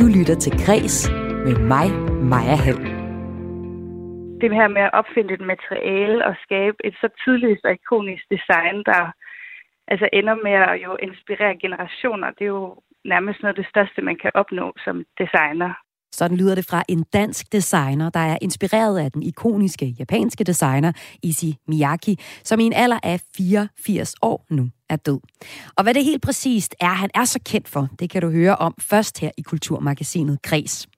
Du lytter til Græs med mig, Maja Hall. Det her med at opfinde et materiale og skabe et så tydeligt og ikonisk design, der altså ender med at jo inspirere generationer, det er jo nærmest noget af det største, man kan opnå som designer. Sådan lyder det fra en dansk designer, der er inspireret af den ikoniske japanske designer Issey Miyake, som i en alder af 84 år nu er død. Og hvad det helt præcist er, han er så kendt for, det kan du høre om først her i Kulturmagasinet Kres.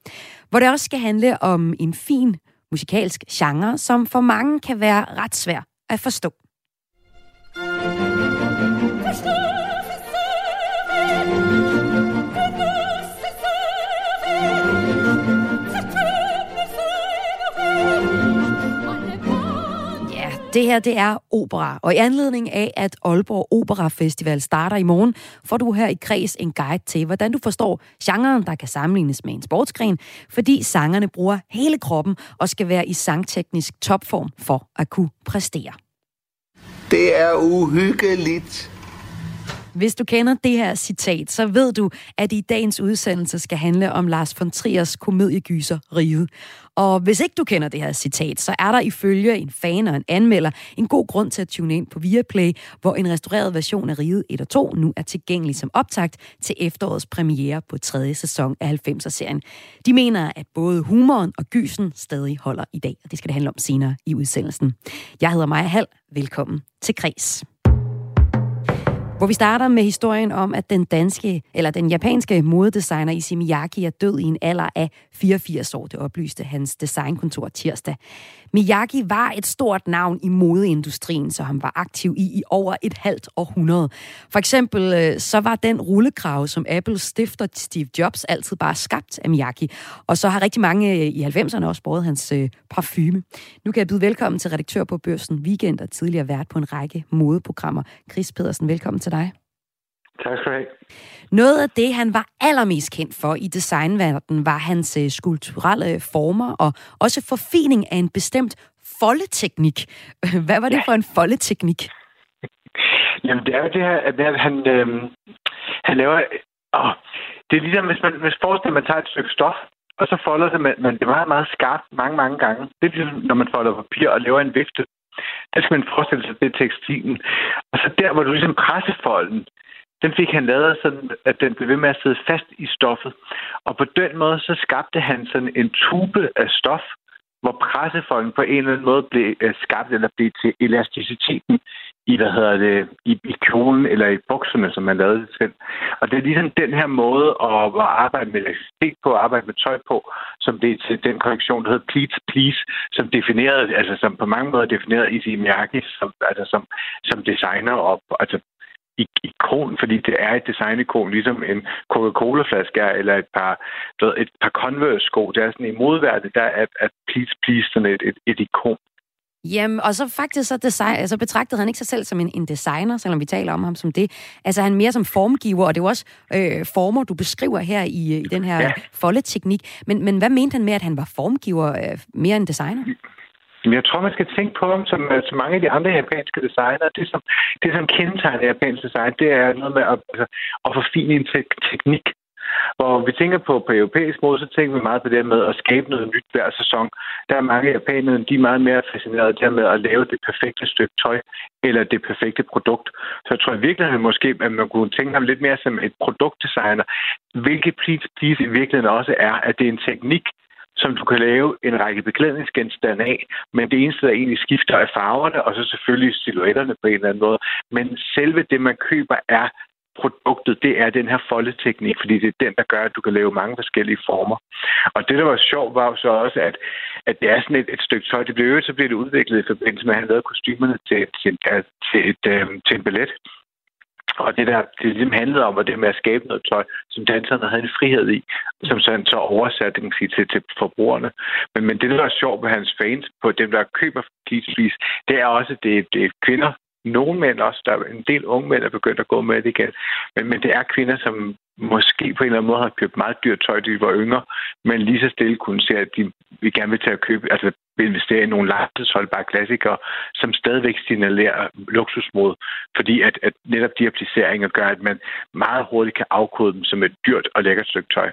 Hvor det også skal handle om en fin musikalsk genre, som for mange kan være ret svær at forstå. Det her, det er opera, og i anledning af, at Aalborg Opera Festival starter i morgen, får du her i Kreds en guide til, hvordan du forstår genren, der kan sammenlignes med en sportsgren, fordi sangerne bruger hele kroppen og skal være i sangteknisk topform for at kunne præstere. Det er uhyggeligt. Hvis du kender det her citat, så ved du, at i dagens udsendelse skal handle om Lars von Triers komediegyser Riget. Og hvis ikke du kender det her citat, så er der ifølge en fan og en anmelder en god grund til at tune ind på Viaplay, hvor en restaureret version af Riget 1 og 2 nu er tilgængelig som optakt til efterårets premiere på tredje sæson af 90'er-serien. De mener, at både humoren og gysen stadig holder i dag, og det skal det handle om senere i udsendelsen. Jeg hedder Maja Hall. Velkommen til Kres. Hvor vi starter med historien om, at den danske, eller den japanske modedesigner Issey Miyake er død i en alder af 84 år. Det oplyste hans designkontor tirsdag. Miyake var et stort navn i modeindustrien, så han var aktiv i i over et halvt århundrede. For eksempel øh, så var den rullekrave, som Apples stifter Steve Jobs altid bare skabt af Miyake. Og så har rigtig mange øh, i 90'erne også båret hans øh, parfume. Nu kan jeg byde velkommen til redaktør på Børsen Weekend og tidligere vært på en række modeprogrammer. Chris Pedersen, velkommen til dig. Tak skal du have. Noget af det, han var allermest kendt for i designverdenen, var hans øh, skulpturelle former og også forfining af en bestemt foldeteknik. Hvad var det ja. for en foldeteknik? Jamen, det er jo det her, at han, øh, han laver... Åh, det er ligesom, hvis man, hvis forestiller, man tager et stykke stof, og så folder det, man, man det er meget, meget skarpt mange, mange gange. Det er ligesom, når man folder papir og laver en vifte. Der skal man forestille sig, det er tekstilen. Og så der, hvor du ligesom pressefolden, den fik han lavet sådan, at den blev ved med at sidde fast i stoffet. Og på den måde, så skabte han sådan en tube af stof, hvor pressefolden på en eller anden måde blev øh, skabt, eller blev til elasticiteten i, hvad hedder det, i, i kjolen eller i bukserne, som man lavede det selv. Og det er ligesom den her måde at, at arbejde med elektricitet på, at arbejde med tøj på, som det er til den kollektion, der hedder Please Please, som definerede, altså som på mange måder definerede Issey Miyake som, altså som, som designer og altså ikon, fordi det er et designikon, ligesom en Coca-Cola-flaske er, eller et par, ved, et par Converse-sko. Det er sådan i modværdet, der er at please, please sådan et, et, et ikon. Jamen, og så faktisk så, design, altså betragtede han ikke sig selv som en, en designer, selvom vi taler om ham som det. Altså han mere som formgiver, og det er jo også øh, former, du beskriver her i, i den her ja. foldeteknik. Men, men hvad mente han med, at han var formgiver øh, mere end designer? Jeg tror, man skal tænke på ham som, øh, som mange af de andre japanske designere. Det, som, det, som kendetegner japansk design, det er noget med at, altså, at forfine en te- teknik. Hvor vi tænker på på europæisk måde, så tænker vi meget på det med at skabe noget nyt hver sæson. Der er mange japanere, de er meget mere fascineret der med at lave det perfekte stykke tøj, eller det perfekte produkt. Så jeg tror i virkeligheden måske, at man kunne tænke ham lidt mere som et produktdesigner, hvilket please, please i virkeligheden også er, at det er en teknik, som du kan lave en række beklædningsgenstande af, men det eneste, der egentlig skifter, er farverne, og så selvfølgelig silhuetterne på en eller anden måde. Men selve det, man køber, er produktet, det er den her foldeteknik, fordi det er den, der gør, at du kan lave mange forskellige former. Og det, der var sjovt, var jo så også, at, at det er sådan et, et stykke tøj. Det blev jo så blev det udviklet i forbindelse med, at han lavede kostymerne til, til, til, et, øh, til en ballet. Og det der, det ligesom handlede om, at det med at skabe noget tøj, som danserne havde en frihed i, som sådan så oversat kan sige, til, til forbrugerne. Men, men det, der er sjovt med hans fans, på dem, der køber Please Please, det er også, det, det er kvinder, nogle mænd også, der er en del unge mænd, der er begyndt at gå med det igen. Men, men det er kvinder, som måske på en eller anden måde har købt meget dyrt tøj, da de var yngre, men lige så stille kunne se, at de vi gerne vil til at købe, altså vil investere i nogle langtidsholdbare klassikere, som stadigvæk signalerer luksusmod, fordi at, at netop de appliceringer gør, at man meget hurtigt kan afkode dem som et dyrt og lækkert stykke tøj.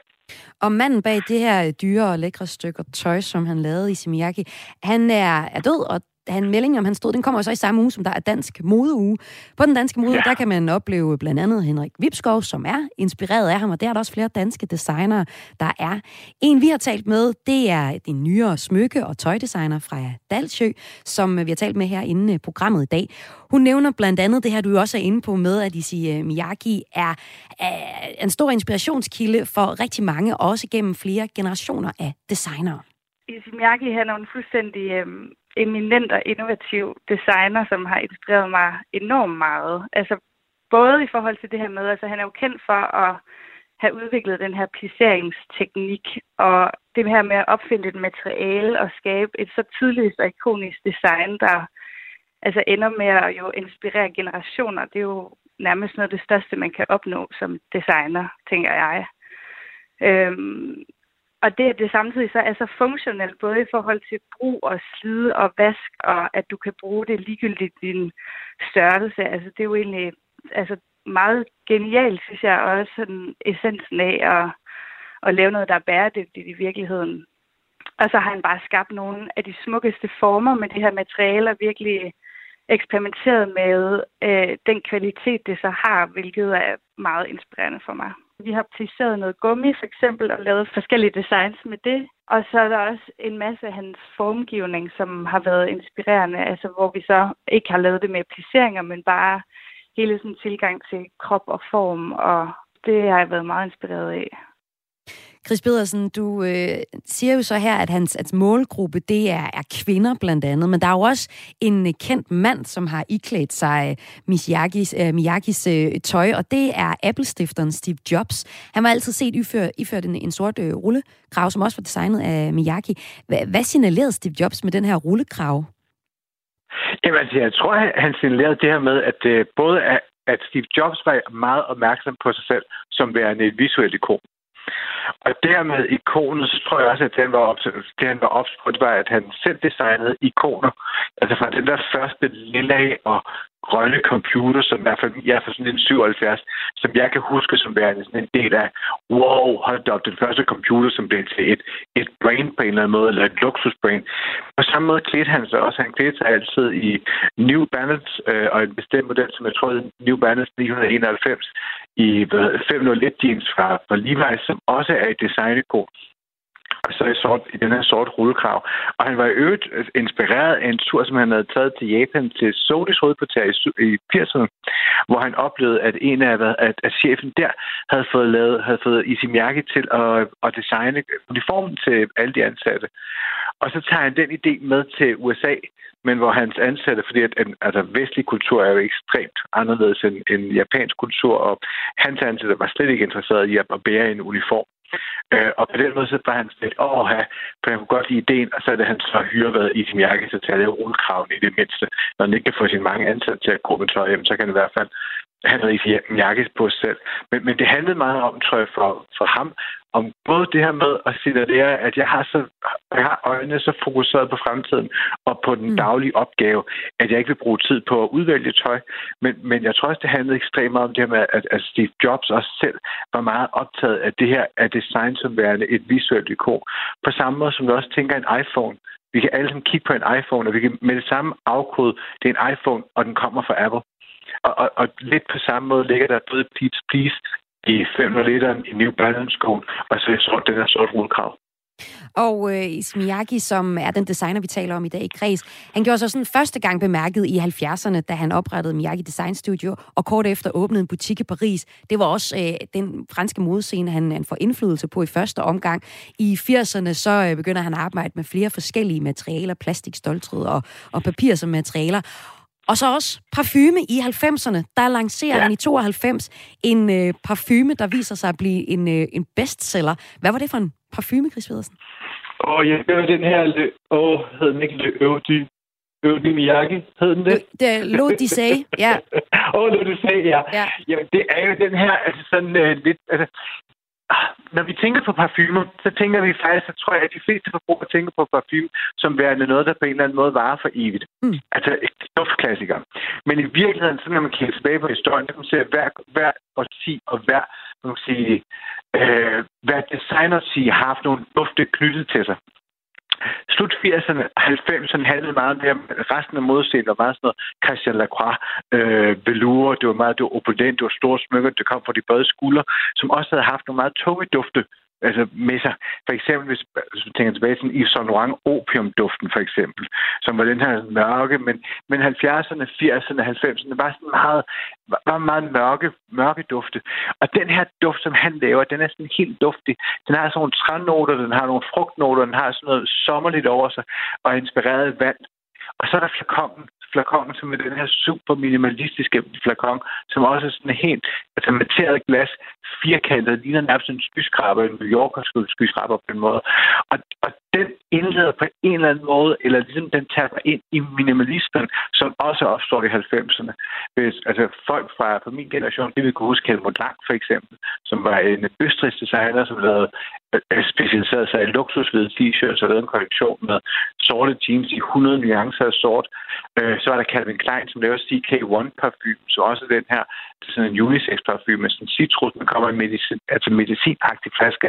Og manden bag det her dyre og lækre stykker tøj, som han lavede i Simiaki, han er, er død, og han, meldingen om han stod, den kommer så i samme uge, som der er dansk modeuge. På den danske mode, ja. der kan man opleve blandt andet Henrik Vipskov, som er inspireret af ham, og der er der også flere danske designere, der er. En, vi har talt med, det er den nyere smykke- og tøjdesigner fra Dalsjø, som vi har talt med her inde programmet i dag. Hun nævner blandt andet det her, du også er inde på med, at Isi Miyagi er, er en stor inspirationskilde for rigtig mange, også gennem flere generationer af designere. Isi Miyagi, han er en fuldstændig øhm, eminent og innovativ designer, som har inspireret mig enormt meget. Altså både i forhold til det her med, altså han er jo kendt for at have udviklet den her placeringsteknik, og det her med at opfinde et materiale og skabe et så tydeligt og ikonisk design, der altså ender med at jo inspirere generationer. Det er jo nærmest noget af det største, man kan opnå som designer, tænker jeg. Øhm, og det, at det samtidig så er så funktionelt, både i forhold til brug og slid og vask, og at du kan bruge det ligegyldigt din størrelse, altså det er jo egentlig altså meget genialt, synes jeg, og også sådan essensen af at, at lave noget, der er bæredygtigt i virkeligheden. Og så har han bare skabt nogle af de smukkeste former med de her materialer, virkelig eksperimenteret med øh, den kvalitet, det så har, hvilket er meget inspirerende for mig. Vi har placeret noget gummi for eksempel og lavet forskellige designs med det. Og så er der også en masse af hans formgivning, som har været inspirerende, altså hvor vi så ikke har lavet det med placeringer, men bare hele sådan tilgang til krop og form, og det har jeg været meget inspireret af. Chris Pedersen, du øh, siger jo så her, at hans, at målgruppe, det er, er kvinder blandt andet, men der er jo også en øh, kendt mand, som har iklædt sig Miyagis, øh, Miyagis øh, tøj, og det er Apple-stifteren Steve Jobs. Han var altid set iført, iført en, en sort øh, rullekrav, som også var designet af Miyagi. Hva, hvad signalerede Steve Jobs med den her rullekrav? Jamen, altså, jeg tror, han signalerede det her med, at øh, både at Steve Jobs var meget opmærksom på sig selv som værende et visuelt ikon. Og dermed ikonet, så tror jeg også, at den var op, det han var opspurgt, det var, at han selv designede ikoner. Altså fra den der første lille og grønne computer, som i hvert fald jeg er fra sådan en 77, som jeg kan huske som værende sådan en del af, wow, hold op, den første computer, som blev til et, et brain på en eller anden måde, eller et luksusbrain. På samme måde klædte han sig også. Han klædte sig altid i New Balance, øh, og en bestemt model, som jeg tror, New Balance 991, i 501 jeans fra, fra Levi's, som også er et designekon så i, sort, i den her sort rullekrav. Og han var i øvrigt inspireret af en tur, som han havde taget til Japan til Sodis hovedkvarter i, i 80'erne, hvor han oplevede, at en af at, at chefen der havde fået lavet, havde fået Isimiyaki til at, at designe uniformen til alle de ansatte. Og så tager han den idé med til USA, men hvor hans ansatte, fordi at, altså, vestlig kultur er jo ekstremt anderledes end, end japansk kultur, og hans ansatte var slet ikke interesseret i at bære en uniform. Øh, og på den måde så var han lidt, åh, for han kunne godt lide ideen, og så er det han så hyrevad i sin jakke, så tager det rullekraven i det mindste. Når han ikke kan få sine mange ansatte til at gå med tøj hjem, så kan han i hvert fald han havde ikke jakke på sig selv. Men, men det handlede meget om, tror jeg, for, for ham, om både det her med at signalere, at jeg har, så, jeg har øjnene så fokuseret på fremtiden og på den mm. daglige opgave, at jeg ikke vil bruge tid på at udvælge tøj. Men, men jeg tror også, det handlede ekstremt meget om det her med, at, at Steve Jobs også selv var meget optaget af det her af design som værende et visuelt ikon. På samme måde som vi også tænker en iPhone. Vi kan alle sammen kigge på en iPhone, og vi kan med det samme afkode, det er en iPhone, og den kommer fra Apple. Og, og, og lidt på samme måde ligger der død Please Please i 5 liter i New Balance skoen, og så sort, den her sort rullekrav. Og øh, Miyagi, som er den designer, vi taler om i dag i Græs, han gjorde sig sådan første gang bemærket i 70'erne, da han oprettede Miyagi Design Studio, og kort efter åbnede en butik i Paris. Det var også øh, den franske modescene, han, han får indflydelse på i første omgang. I 80'erne så øh, begynder han at arbejde med flere forskellige materialer, plastik, stoltråd og, og papir som materialer. Og så også parfume i 90'erne. Der lancerer ja. han i 92 en øh, parfume, der viser sig at blive en, øh, en bestseller. Hvad var det for en parfume, Chris Pedersen? Åh, oh, det var den her... Åh, oh, hed den ikke Le Øvdy? Øvdy Miyagi, hed den det? Det er Lo de Say, ja. Åh, oh, Lo de Say, ja. ja. Jamen, det er jo den her, altså sådan uh, lidt... Altså, når vi tænker på parfumer, så tænker vi faktisk, så tror jeg, at de fleste forbrugere tænker på parfume som værende noget, der på en eller anden måde varer for evigt. Mm. Altså et duftklassiker. Men i virkeligheden, så når man kigger tilbage på historien, så kan man se, at hver, hver årti og hver man kan sige, øh, hvad designers siger, har haft nogle dufte knyttet til sig. Slut 80'erne, 90'erne handlede meget mere resten af modescenen var meget sådan noget Christian Lacroix, øh, velour, det var meget det var opulent, det var store smykker, det kom fra de brede skuldre, som også havde haft nogle meget tunge dufte altså med sig. For eksempel, hvis, hvis du tænker tilbage til Yves Saint Laurent opiumduften, for eksempel, som var den her mørke, men, men 70'erne, 80'erne, 90'erne var sådan meget, var meget mørke, mørke dufte. Og den her duft, som han laver, den er sådan helt duftig. Den har sådan nogle trænoter, den har nogle frugtnoter, den har sådan noget sommerligt over sig, og inspireret vand. Og så er der flakongen, flakon, som er den her super minimalistiske flakon, som også er sådan helt altså materet glas, firkantet, ligner nærmest en skyskraber, en New Yorker skyskraber på en måde. Og, og den indleder på en eller anden måde, eller ligesom den tager ind i minimalismen, som også opstår i 90'erne. Hvis, altså folk fra, fra min generation, det vi kunne huske Helmut Lang for eksempel, som var en østrigsk designer, som lavede Øh, specialiseret sig i luksusvede t-shirts og lavet en kollektion med sorte jeans i 100 nuancer af sort. Øh, så er der Calvin Klein, som laver CK1 parfume, så også den her altså sådan en unisex parfume med sådan en citrus, der kommer i medicin, altså medicinagtig flaske.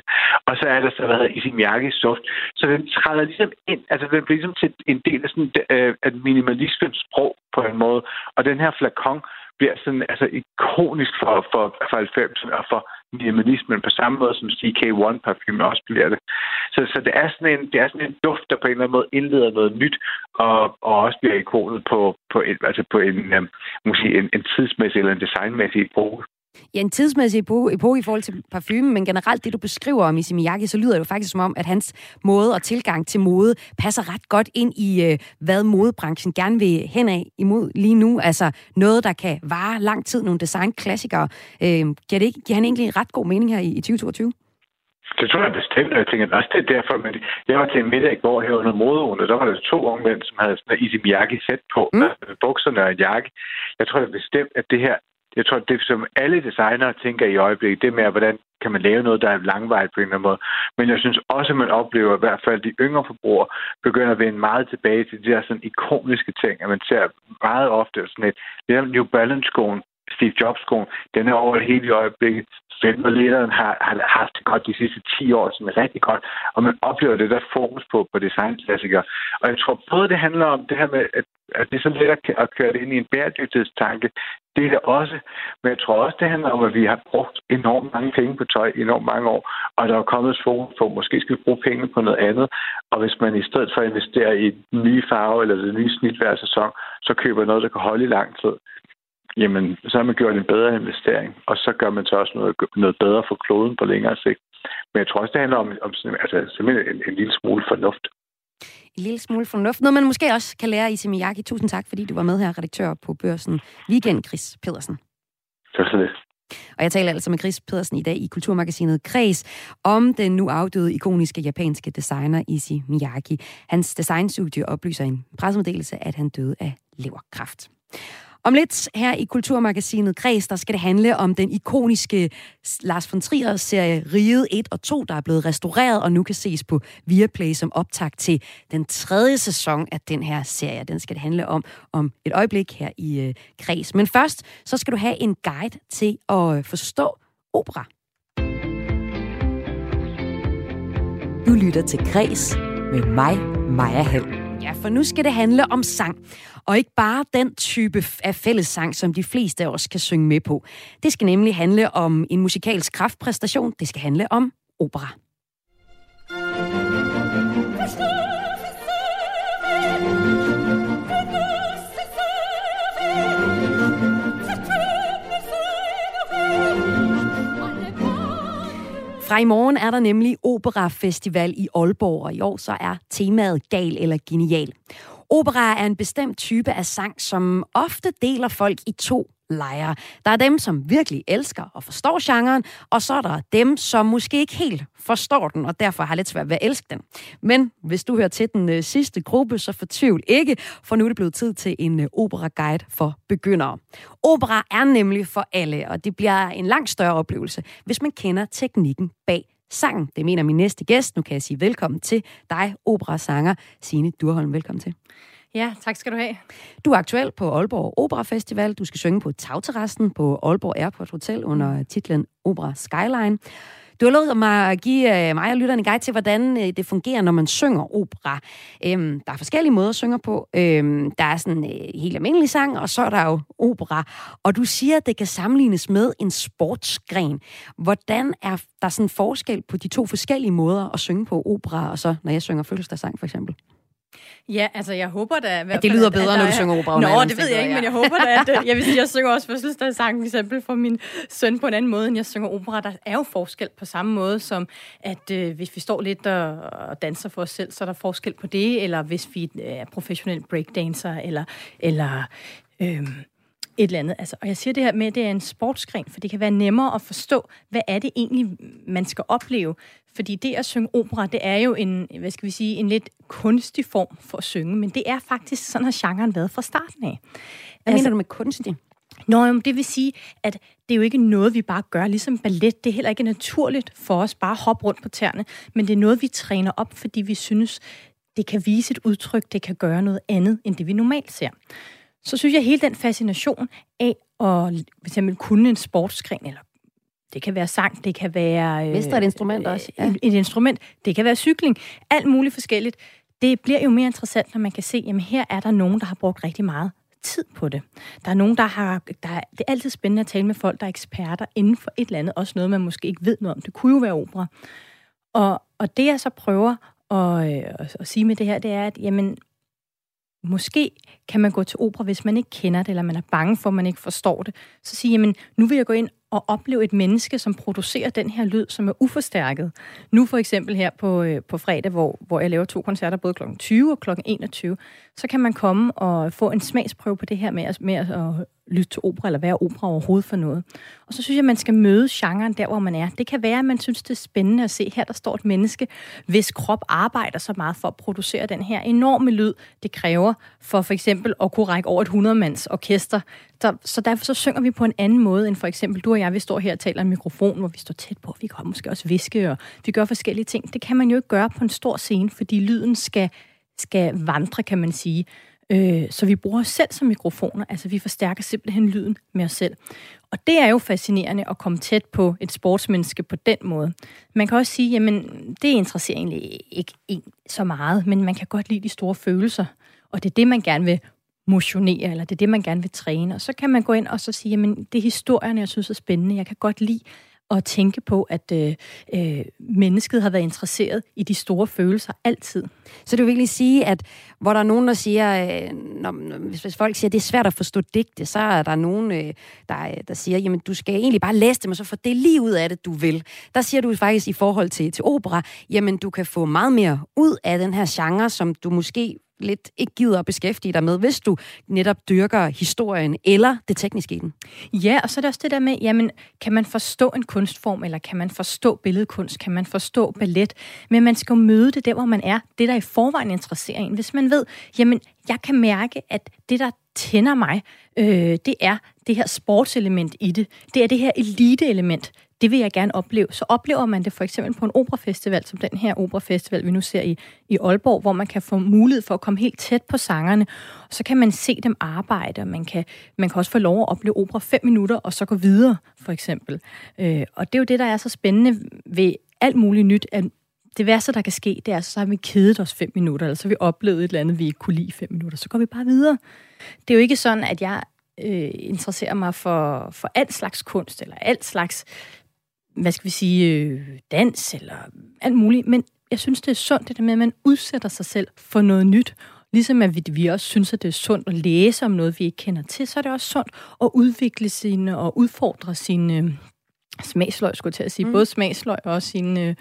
Og så er der så, været hedder Isimiyaki soft. Så den træder ligesom ind, altså den bliver ligesom til en del af sådan øh, at minimalismens sprog på en måde. Og den her flakon bliver sådan altså ikonisk for, for, for 90'erne og for minimalismen på samme måde som CK1 parfume også bliver det. Så, så det, er sådan en, det er sådan en duft, der på en eller anden måde indleder noget nyt, og, og også bliver ikonet på, på, en, altså på en, um, måske en, en tidsmæssig eller en designmæssig epoke. Ja, en tidsmæssig epoke, epoke i forhold til parfume, men generelt det, du beskriver om Issey Miyake, så lyder det jo faktisk som om, at hans måde og tilgang til mode passer ret godt ind i, øh, hvad modebranchen gerne vil hen af imod lige nu. Altså noget, der kan vare lang tid, nogle designklassikere. Øh, giver, det ikke, giver han egentlig ret god mening her i, i 2022? Det tror jeg bestemt, og jeg tænker også, det er derfor, men jeg var til en middag i går her under modeugen, og der var der to unge mænd, som havde sådan en Issey Miyake sæt på, mm. bukserne og en jakke. Jeg tror jeg bestemt, at det her jeg tror, det som alle designere tænker i øjeblikket, det med, hvordan kan man lave noget, der er langvejt på en eller anden måde. Men jeg synes også, at man oplever, i hvert fald de yngre forbrugere, begynder at vende meget tilbage til de der sådan ikoniske ting, at man ser meget ofte sådan et, det er New Balance-skoen, Steve Jobs-skoen, den er over hele i øjeblikket. Fedtmøllederen har, har haft det godt de sidste 10 år, som er rigtig godt, og man oplever det der fokus på, på designklassikere. Og jeg tror både, det handler om det her med, at, at det er så let at, at køre det ind i en bæredygtighedstanke. Det er det også. Men jeg tror også, det handler om, at vi har brugt enormt mange penge på tøj i enormt mange år, og der er kommet fokus på, at måske skal vi bruge penge på noget andet. Og hvis man i stedet for at investere i den nye farve eller det nye snit hver sæson, så køber noget, der kan holde i lang tid, jamen, så har man gjort en bedre investering, og så gør man så også noget, noget bedre for kloden på længere sigt. Men jeg tror også, det handler om, om altså, simpelthen en, en lille smule fornuft. En lille smule fornuft. Noget, man måske også kan lære i Miyagi. Tusind tak, fordi du var med her, redaktør på Børsen Weekend, Chris Pedersen. Tak for det. Og jeg taler altså med Chris Pedersen i dag i Kulturmagasinet Kreds om den nu afdøde ikoniske japanske designer Issey Miyagi. Hans designstudie oplyser en pressemeddelelse, at han døde af leverkræft. Om lidt her i Kulturmagasinet Græs, der skal det handle om den ikoniske Lars von Trier-serie Riget 1 og 2, der er blevet restaureret og nu kan ses på Viaplay som optag til den tredje sæson af den her serie. Den skal det handle om om et øjeblik her i øh, Græs. Men først, så skal du have en guide til at øh, forstå opera. Du lytter til Græs med mig, Maja Hall. Ja, for nu skal det handle om sang. Og ikke bare den type af fællessang, som de fleste af os kan synge med på. Det skal nemlig handle om en musikalsk kraftpræstation. Det skal handle om opera. Fra i morgen er der nemlig Operafestival i Aalborg, og i år så er temaet gal eller genial. Opera er en bestemt type af sang, som ofte deler folk i to lejre. Der er dem, som virkelig elsker og forstår genren, og så er der dem, som måske ikke helt forstår den, og derfor har lidt svært ved at elske den. Men hvis du hører til den øh, sidste gruppe, så fortvivl ikke, for nu er det blevet tid til en øh, opera-guide for begyndere. Opera er nemlig for alle, og det bliver en langt større oplevelse, hvis man kender teknikken bag sangen. Det mener min næste gæst. Nu kan jeg sige velkommen til dig, operasanger Signe Durholm. Velkommen til. Ja, tak skal du have. Du er aktuel på Aalborg Opera Festival. Du skal synge på tagterrassen på Aalborg Airport Hotel under titlen Opera Skyline. Du har lovet mig at give øh, mig og lytterne en guide til, hvordan øh, det fungerer, når man synger opera. Øhm, der er forskellige måder at synge på. Øhm, der er sådan øh, helt almindelig sang, og så er der jo opera. Og du siger, at det kan sammenlignes med en sportsgren. Hvordan er der sådan forskel på de to forskellige måder at synge på opera, og så når jeg synger fødselsdagssang for eksempel? Ja, altså jeg håber da... At det lyder at, bedre, at når du synger opera. Nå, det ved jeg ikke, ja. men jeg håber da, at jeg vil sige, jeg synger også fødselsdagssang for eksempel for min søn på en anden måde, end jeg synger opera. Der er jo forskel på samme måde som, at øh, hvis vi står lidt og, og danser for os selv, så er der forskel på det, eller hvis vi er professionelle breakdancer, eller, eller øh, et eller andet. Altså, og jeg siger det her med, at det er en sportsgren, for det kan være nemmere at forstå, hvad er det egentlig, man skal opleve. Fordi det at synge opera, det er jo en, hvad skal vi sige, en lidt kunstig form for at synge, men det er faktisk, sådan har genren været fra starten af. Hvad altså, mener du med kunstig? Nå, det vil sige, at det er jo ikke noget, vi bare gør ligesom ballet. Det er heller ikke naturligt for os bare at hoppe rundt på tæerne, men det er noget, vi træner op, fordi vi synes, det kan vise et udtryk, det kan gøre noget andet, end det vi normalt ser så synes jeg, at hele den fascination af at eksempel kunne en sportsgren, eller det kan være sang, det kan være... Øh, Mestre et instrument også. Ja. Et, et instrument, det kan være cykling, alt muligt forskelligt. Det bliver jo mere interessant, når man kan se, at her er der nogen, der har brugt rigtig meget tid på det. Der er nogen, der har... Der er, det er altid spændende at tale med folk, der er eksperter inden for et eller andet. Også noget, man måske ikke ved noget om. Det kunne jo være opera. Og, og det, jeg så prøver at, øh, at, at sige med det her, det er, at jamen, måske kan man gå til opera, hvis man ikke kender det, eller man er bange for, at man ikke forstår det. Så sige, jamen, nu vil jeg gå ind og opleve et menneske, som producerer den her lyd, som er uforstærket. Nu for eksempel her på, øh, på fredag, hvor, hvor jeg laver to koncerter, både kl. 20 og kl. 21, så kan man komme og få en smagsprøve på det her med, med at, at lytte til opera, eller være opera overhovedet for noget. Og så synes jeg, man skal møde genren der, hvor man er. Det kan være, at man synes, det er spændende at se, her der står et menneske, hvis krop arbejder så meget for at producere den her enorme lyd, det kræver for for eksempel at kunne række over et 100-mands orkester. Så, så derfor så synger vi på en anden måde, end for eksempel du og jeg, vi står her og taler en mikrofon, hvor vi står tæt på. Vi kan måske også viske, og vi gør forskellige ting. Det kan man jo ikke gøre på en stor scene, fordi lyden skal, skal vandre, kan man sige. Øh, så vi bruger os selv som mikrofoner, altså vi forstærker simpelthen lyden med os selv. Og det er jo fascinerende at komme tæt på et sportsmenneske på den måde. Man kan også sige, jamen det interesserer egentlig ikke en så meget, men man kan godt lide de store følelser, og det er det, man gerne vil motionere, eller det er det, man gerne vil træne. Og så kan man gå ind og så sige, jamen det er historierne, jeg synes er spændende. Jeg kan godt lide at tænke på, at øh, øh, mennesket har været interesseret i de store følelser altid. Så du vil virkelig sige, at hvor der er nogen, der siger, øh, når, hvis, hvis folk siger, at det er svært at forstå digte, så er der nogen, øh, der, øh, der siger, jamen du skal egentlig bare læse dem, og så få det lige ud af det, du vil. Der siger du faktisk i forhold til, til opera, jamen du kan få meget mere ud af den her genre, som du måske lidt ikke gider at beskæftige dig med, hvis du netop dyrker historien eller det tekniske i den. Ja, og så er det også det der med, jamen, kan man forstå en kunstform, eller kan man forstå billedkunst, kan man forstå ballet, men man skal jo møde det der, hvor man er, det der i forvejen interesserer en. Hvis man ved, jamen, jeg kan mærke, at det, der tænder mig, øh, det er det her sportselement i det. Det er det her elite-element det vil jeg gerne opleve. Så oplever man det for eksempel på en operafestival, som den her operafestival, vi nu ser i, i Aalborg, hvor man kan få mulighed for at komme helt tæt på sangerne, og så kan man se dem arbejde, og man kan, man kan også få lov at opleve opera fem minutter, og så gå videre, for eksempel. Øh, og det er jo det, der er så spændende ved alt muligt nyt, at det værste, der kan ske, det er, så har vi kedet os fem minutter, eller så har vi oplevet et eller andet, vi ikke kunne lide fem minutter, så går vi bare videre. Det er jo ikke sådan, at jeg øh, interesserer mig for, for alt slags kunst, eller alt slags hvad skal vi sige, øh, dans eller alt muligt. Men jeg synes, det er sundt, det der med, at man udsætter sig selv for noget nyt. Ligesom at vi, vi også synes, at det er sundt at læse om noget, vi ikke kender til, så er det også sundt at udvikle sine og udfordre sine øh, smagsløg, skulle jeg til at sige. Mm. Både smagsløg og sine, øh,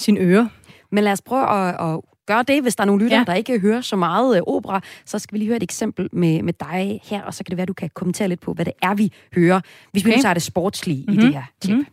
sine ører. Men lad os prøve at, at gøre det, hvis der er nogle lyttere, ja. der ikke hører så meget øh, opera, så skal vi lige høre et eksempel med, med dig her, og så kan det være, du kan kommentere lidt på, hvad det er, vi hører, hvis okay. vi nu tager det sportslige mm-hmm. i det her tip. Mm-hmm.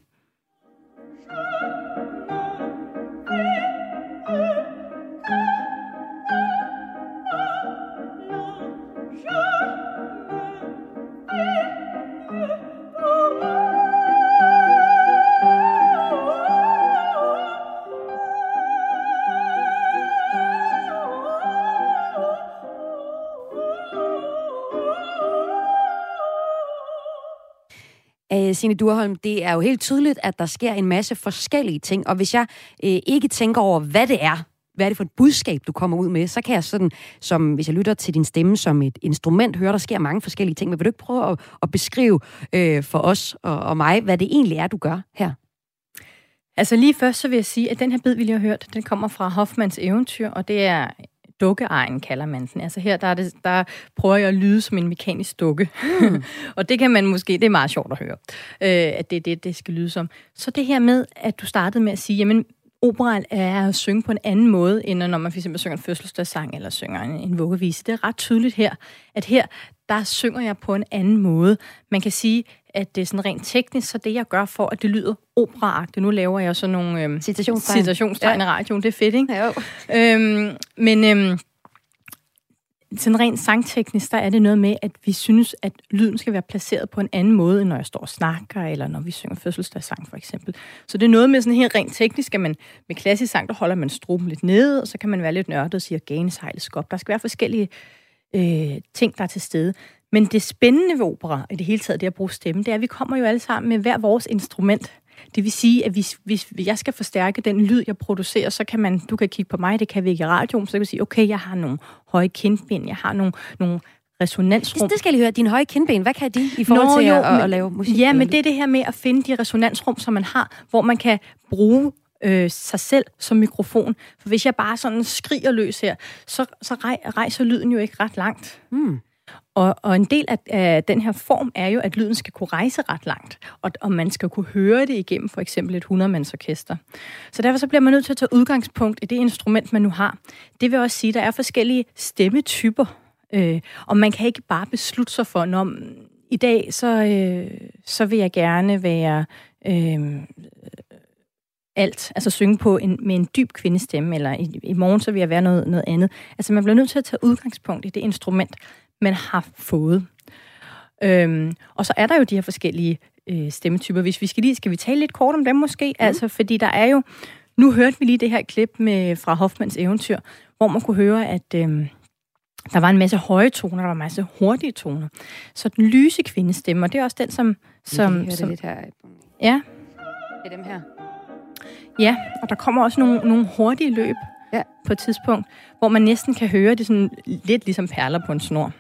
Øh, Signe Durholm, det er jo helt tydeligt, at der sker en masse forskellige ting, og hvis jeg øh, ikke tænker over, hvad det er, hvad er det for et budskab, du kommer ud med, så kan jeg sådan, som hvis jeg lytter til din stemme som et instrument, høre, der sker mange forskellige ting. Men vil du ikke prøve at, at beskrive øh, for os og, og mig, hvad det egentlig er, du gør her? Altså lige først så vil jeg sige, at den her bid, vi lige har hørt, den kommer fra Hoffmans eventyr, og det er dukkeejen, kalder man den. Altså her, der, er det, der prøver jeg at lyde som en mekanisk dukke. Mm. og det kan man måske, det er meget sjovt at høre, øh, at det er det, det skal lyde som. Så det her med, at du startede med at sige, jamen, opera er at synge på en anden måde, end når man for eksempel synger en fødselsdagssang eller synger en, en vuggevise. Det er ret tydeligt her, at her, der synger jeg på en anden måde. Man kan sige, at det er sådan rent teknisk, så det jeg gør for, at det lyder operaagtigt. Nu laver jeg sådan nogle øhm, citationstegn, citationstegn ja. i radioen. Det er fedt, ikke? Ja, jo. Øhm, men øhm, sådan rent sangteknisk, der er det noget med, at vi synes, at lyden skal være placeret på en anden måde, end når jeg står og snakker, eller når vi synger fødselsdagssang for eksempel. Så det er noget med sådan helt rent teknisk, at man med klassisk sang, der holder man struben lidt nede, og så kan man være lidt nørdet og sige, at skal op. Der skal være forskellige øh, ting, der er til stede. Men det spændende ved opera, i det hele taget det at bruge stemme, det er, at vi kommer jo alle sammen med hver vores instrument. Det vil sige, at hvis, hvis jeg skal forstærke den lyd, jeg producerer, så kan man, du kan kigge på mig, det kan vi ikke i radioen, så kan vi sige, okay, jeg har nogle høje kindben, jeg har nogle, nogle resonansrum. Det skal jeg lige høre. Dine høje kindben, hvad kan de i forhold Nå, til jo, at, men, at lave musik? Ja, men det er det her med at finde de resonansrum, som man har, hvor man kan bruge øh, sig selv som mikrofon. For hvis jeg bare sådan skriger løs her, så, så rejser lyden jo ikke ret langt. Mm. Og, og en del af, af den her form er jo, at lyden skal kunne rejse ret langt, og, og man skal kunne høre det igennem for eksempel et 100-mandsorkester. Så derfor så bliver man nødt til at tage udgangspunkt i det instrument, man nu har. Det vil også sige, at der er forskellige stemmetyper, øh, og man kan ikke bare beslutte sig for, når i dag så, øh, så vil jeg gerne være øh, alt, altså synge på en, med en dyb kvindestemme, eller i, i morgen så vil jeg være noget, noget andet. Altså man bliver nødt til at tage udgangspunkt i det instrument, man har fået. Øhm, og så er der jo de her forskellige øh, stemmetyper. Hvis vi skal lige, skal vi tale lidt kort om dem måske? Mm. Altså, fordi der er jo, nu hørte vi lige det her klip med, fra Hoffmans eventyr, hvor man kunne høre, at øh, der var en masse høje toner, der var en masse hurtige toner. Så den lyse kvindestemme, og det er også den, som... som, som lidt her. Ja. Det er dem her. Ja, og der kommer også nogle, nogle hurtige løb ja. på et tidspunkt, hvor man næsten kan høre det sådan lidt ligesom perler på en snor.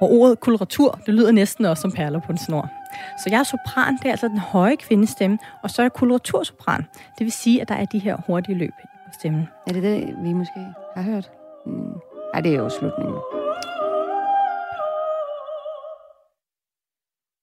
Og ordet koloratur, det lyder næsten også som perler på en snor. Så jeg er sopran, det er altså den høje kvindestemme, og så er jeg koloratursopran. Det vil sige, at der er de her hurtige løb på stemmen. Er det det, vi måske har hørt? Mm. Det er jo slutningen.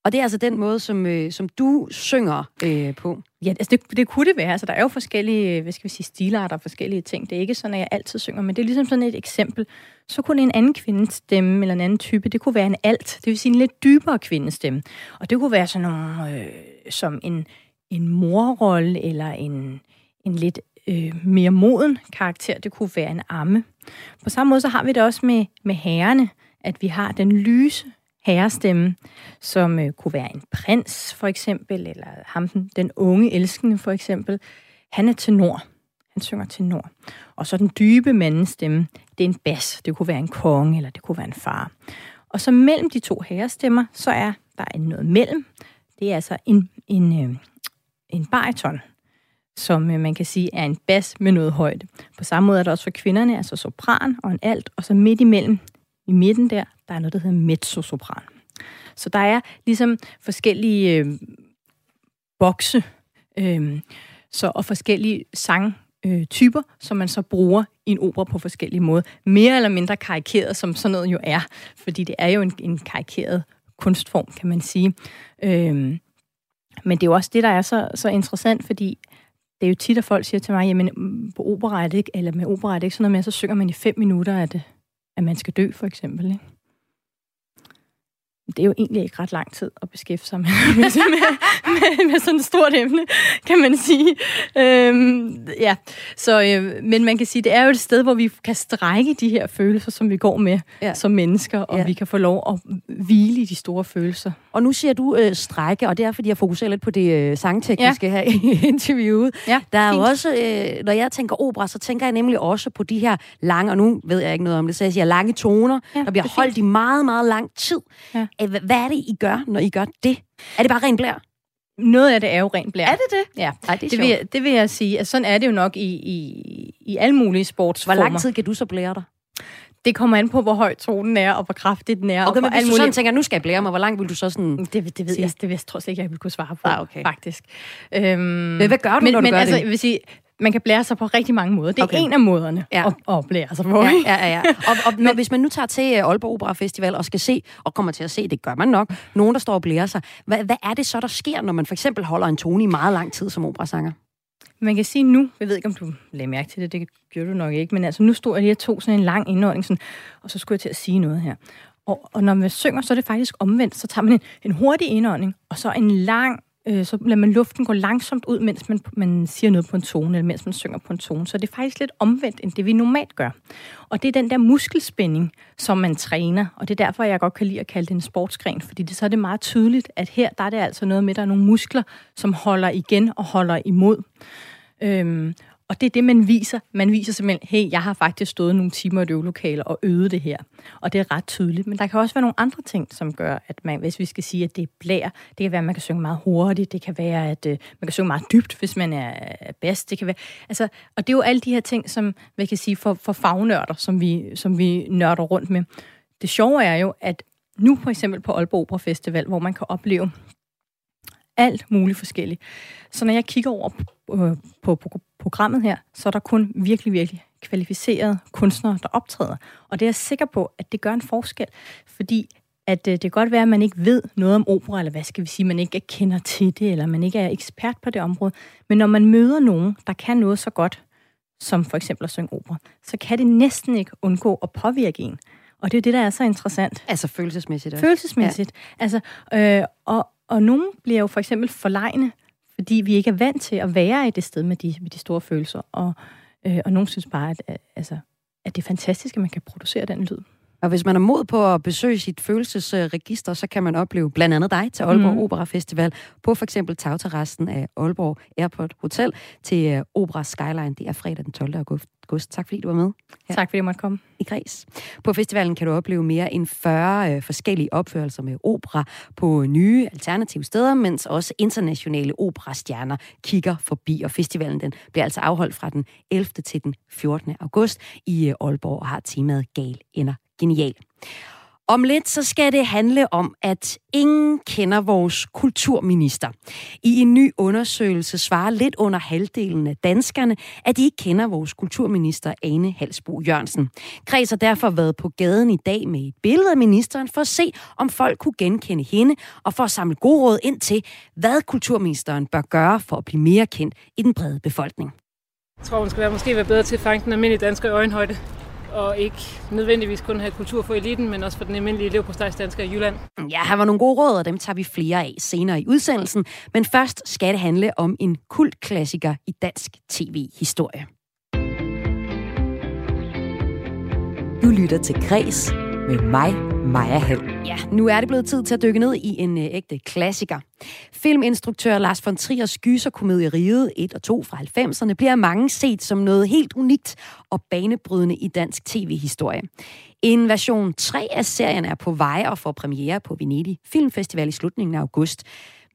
Og det er altså den måde, som, øh, som du synger øh, på. Ja, altså det, det kunne det være. Altså, der er jo forskellige, øh, hvad skal vi sige, stilarter og forskellige ting. Det er ikke sådan, at jeg altid synger, men det er ligesom sådan et eksempel. Så kunne en anden kvindestemme eller en anden type, det kunne være en alt. Det vil sige en lidt dybere kvindestemme. Og det kunne være sådan nogle, øh, som en, en morrolle eller en, en lidt øh, mere moden karakter. Det kunne være en amme. På samme måde så har vi det også med, med herrene, at vi har den lyse herrestemme, som øh, kunne være en prins for eksempel, eller ham den, den unge elskende for eksempel. Han er tenor. Han synger tenor. Og så den dybe mandestemme, det er en bas. Det kunne være en konge, eller det kunne være en far. Og så mellem de to herrestemmer, så er der noget mellem. Det er altså en, en, øh, en bariton, som øh, man kan sige er en bas med noget højde. På samme måde er der også for kvinderne, altså sopran og en alt, og så midt imellem, i midten der, der er noget, der hedder mezzosopran. Så der er ligesom forskellige øh, bokse øh, så, og forskellige sangtyper, øh, som man så bruger i en opera på forskellige måder. Mere eller mindre karikeret, som sådan noget jo er, fordi det er jo en, en karikeret kunstform, kan man sige. Øh, men det er jo også det, der er så, så interessant, fordi det er jo tit, at folk siger til mig, jamen på opera er det ikke, eller med opera er det ikke sådan noget med, så synger man i fem minutter, at, at man skal dø, for eksempel. Ikke? Det er jo egentlig ikke ret lang tid at beskæftige sig med, med, med, med sådan et stort emne, kan man sige. Øhm, ja, så, øh, men man kan sige, det er jo et sted, hvor vi kan strække de her følelser, som vi går med ja. som mennesker, og ja. vi kan få lov at hvile i de store følelser. Og nu siger du øh, strække, og det er, fordi jeg fokuserer lidt på det øh, sangtekniske ja. her i interviewet. Ja, der er fint. jo også, øh, når jeg tænker opera, så tænker jeg nemlig også på de her lange, og nu ved jeg ikke noget om det, så jeg siger lange toner, ja, der bliver holdt i meget, meget lang tid. Ja. Hvad er det, I gør, når I gør det? Er det bare ren blær? Noget af det er jo rent blær. Er det det? Ja, Ej, det er det vil, jeg, det vil jeg sige. at sådan er det jo nok i, i, i alle mulige Hvor sportsformer. lang tid kan du så blære dig? Det kommer an på, hvor høj tonen er, og hvor kraftig den er. Okay, og men hvor hvis du sådan tænker, nu skal jeg blære mig, hvor langt vil du så sådan... det, det, ved jeg, det ved jeg, tror slet ikke, jeg vil kunne svare på, Ah, okay. faktisk. Øhm, Men hvad gør du, men, når du men gør altså, det? Vil sige, man kan blære sig på rigtig mange måder. Det er Okay. en af måderne Ja. at, at blære sig på. Ja, ja, ja. Og, og når, hvis man nu tager til øh, Aalborg Opera Festival og skal se, og kommer til at se, det gør man nok, nogen, der står og blærer sig. Hvad, hvad er det så, der sker, når man for eksempel holder en tone i meget lang tid som operasanger? Man kan sige nu, jeg ved ikke, om du lagde mærke til det, det gjorde du nok ikke, men altså nu stod jeg lige og tog sådan en lang indånding, sådan, og så skulle jeg til at sige noget her. Og, og når man synger, så er det faktisk omvendt. Så tager man en, en hurtig indånding, og så en lang, øh, så lader man luften gå langsomt ud, mens man, man siger noget på en tone, eller mens man synger på en tone. Så det er faktisk lidt omvendt, end det vi normalt gør. Og det er den der muskelspænding, som man træner, og det er derfor, jeg godt kan lide at kalde det en sportsgren, fordi det, så er det meget tydeligt, at her der er det altså noget med, at der er nogle muskler, som holder igen og holder imod. Øhm, og det er det, man viser. Man viser simpelthen, hey, jeg har faktisk stået nogle timer i et øvelokale og øvet det her. Og det er ret tydeligt. Men der kan også være nogle andre ting, som gør, at man, hvis vi skal sige, at det er blær, det kan være, at man kan synge meget hurtigt. Det kan være, at øh, man kan synge meget dybt, hvis man er er bedst. Det kan være, altså, og det er jo alle de her ting, som hvad kan sige, for, for fagnørder, som vi, som vi nørder rundt med. Det sjove er jo, at nu for eksempel på Aalborg Opera Festival, hvor man kan opleve alt muligt forskelligt. Så når jeg kigger over på, øh, på, på programmet her, så er der kun virkelig, virkelig kvalificerede kunstnere, der optræder. Og det er jeg sikker på, at det gør en forskel, fordi at øh, det kan godt være, at man ikke ved noget om opera, eller hvad skal vi sige, man ikke kender til det, eller man ikke er ekspert på det område. Men når man møder nogen, der kan noget så godt, som for eksempel at synge opera, så kan det næsten ikke undgå at påvirke en. Og det er det, der er så interessant. Altså følelsesmæssigt også. Følelsesmæssigt. Ja. Altså, øh, og, og nogen bliver jo for eksempel forlegne, fordi vi ikke er vant til at være i det sted med de, med de store følelser. Og, øh, og nogen synes bare, at, at, altså, at det er fantastisk, at man kan producere den lyd. Og hvis man er mod på at besøge sit følelsesregister, så kan man opleve blandt andet dig til Aalborg mm. Opera Festival på for eksempel tagterrassen af Aalborg Airport Hotel til uh, Opera Skyline. Det er fredag den 12. august. Tak fordi du var med. Ja. Tak fordi jeg måtte komme. I Græs. På festivalen kan du opleve mere end 40 øh, forskellige opførelser med opera på nye alternative steder, mens også internationale operastjerner kigger forbi. Og festivalen den bliver altså afholdt fra den 11. til den 14. august i øh, Aalborg og har temaet Gal ender genial. Om lidt så skal det handle om, at ingen kender vores kulturminister. I en ny undersøgelse svarer lidt under halvdelen af danskerne, at de ikke kender vores kulturminister Ane Halsbo Jørgensen. Kreds har derfor været på gaden i dag med et billede af ministeren for at se, om folk kunne genkende hende, og for at samle gode råd ind til, hvad kulturministeren bør gøre for at blive mere kendt i den brede befolkning. Jeg tror, hun skal være, måske være bedre til at fange den almindelige dansker i øjenhøjde og ikke nødvendigvis kun have kultur for eliten, men også for den almindelige elev på dansker i Jylland. Ja, her var nogle gode råd, og dem tager vi flere af senere i udsendelsen. Men først skal det handle om en kultklassiker i dansk tv-historie. Du lytter til Græs med mig, Maja Hall. Ja, nu er det blevet tid til at dykke ned i en øh, ægte klassiker. Filminstruktør Lars von Triers gyserkomedie Riget 1 og 2 fra 90'erne bliver mange set som noget helt unikt og banebrydende i dansk tv-historie. En version 3 af serien er på vej og får premiere på Venedig Filmfestival i slutningen af august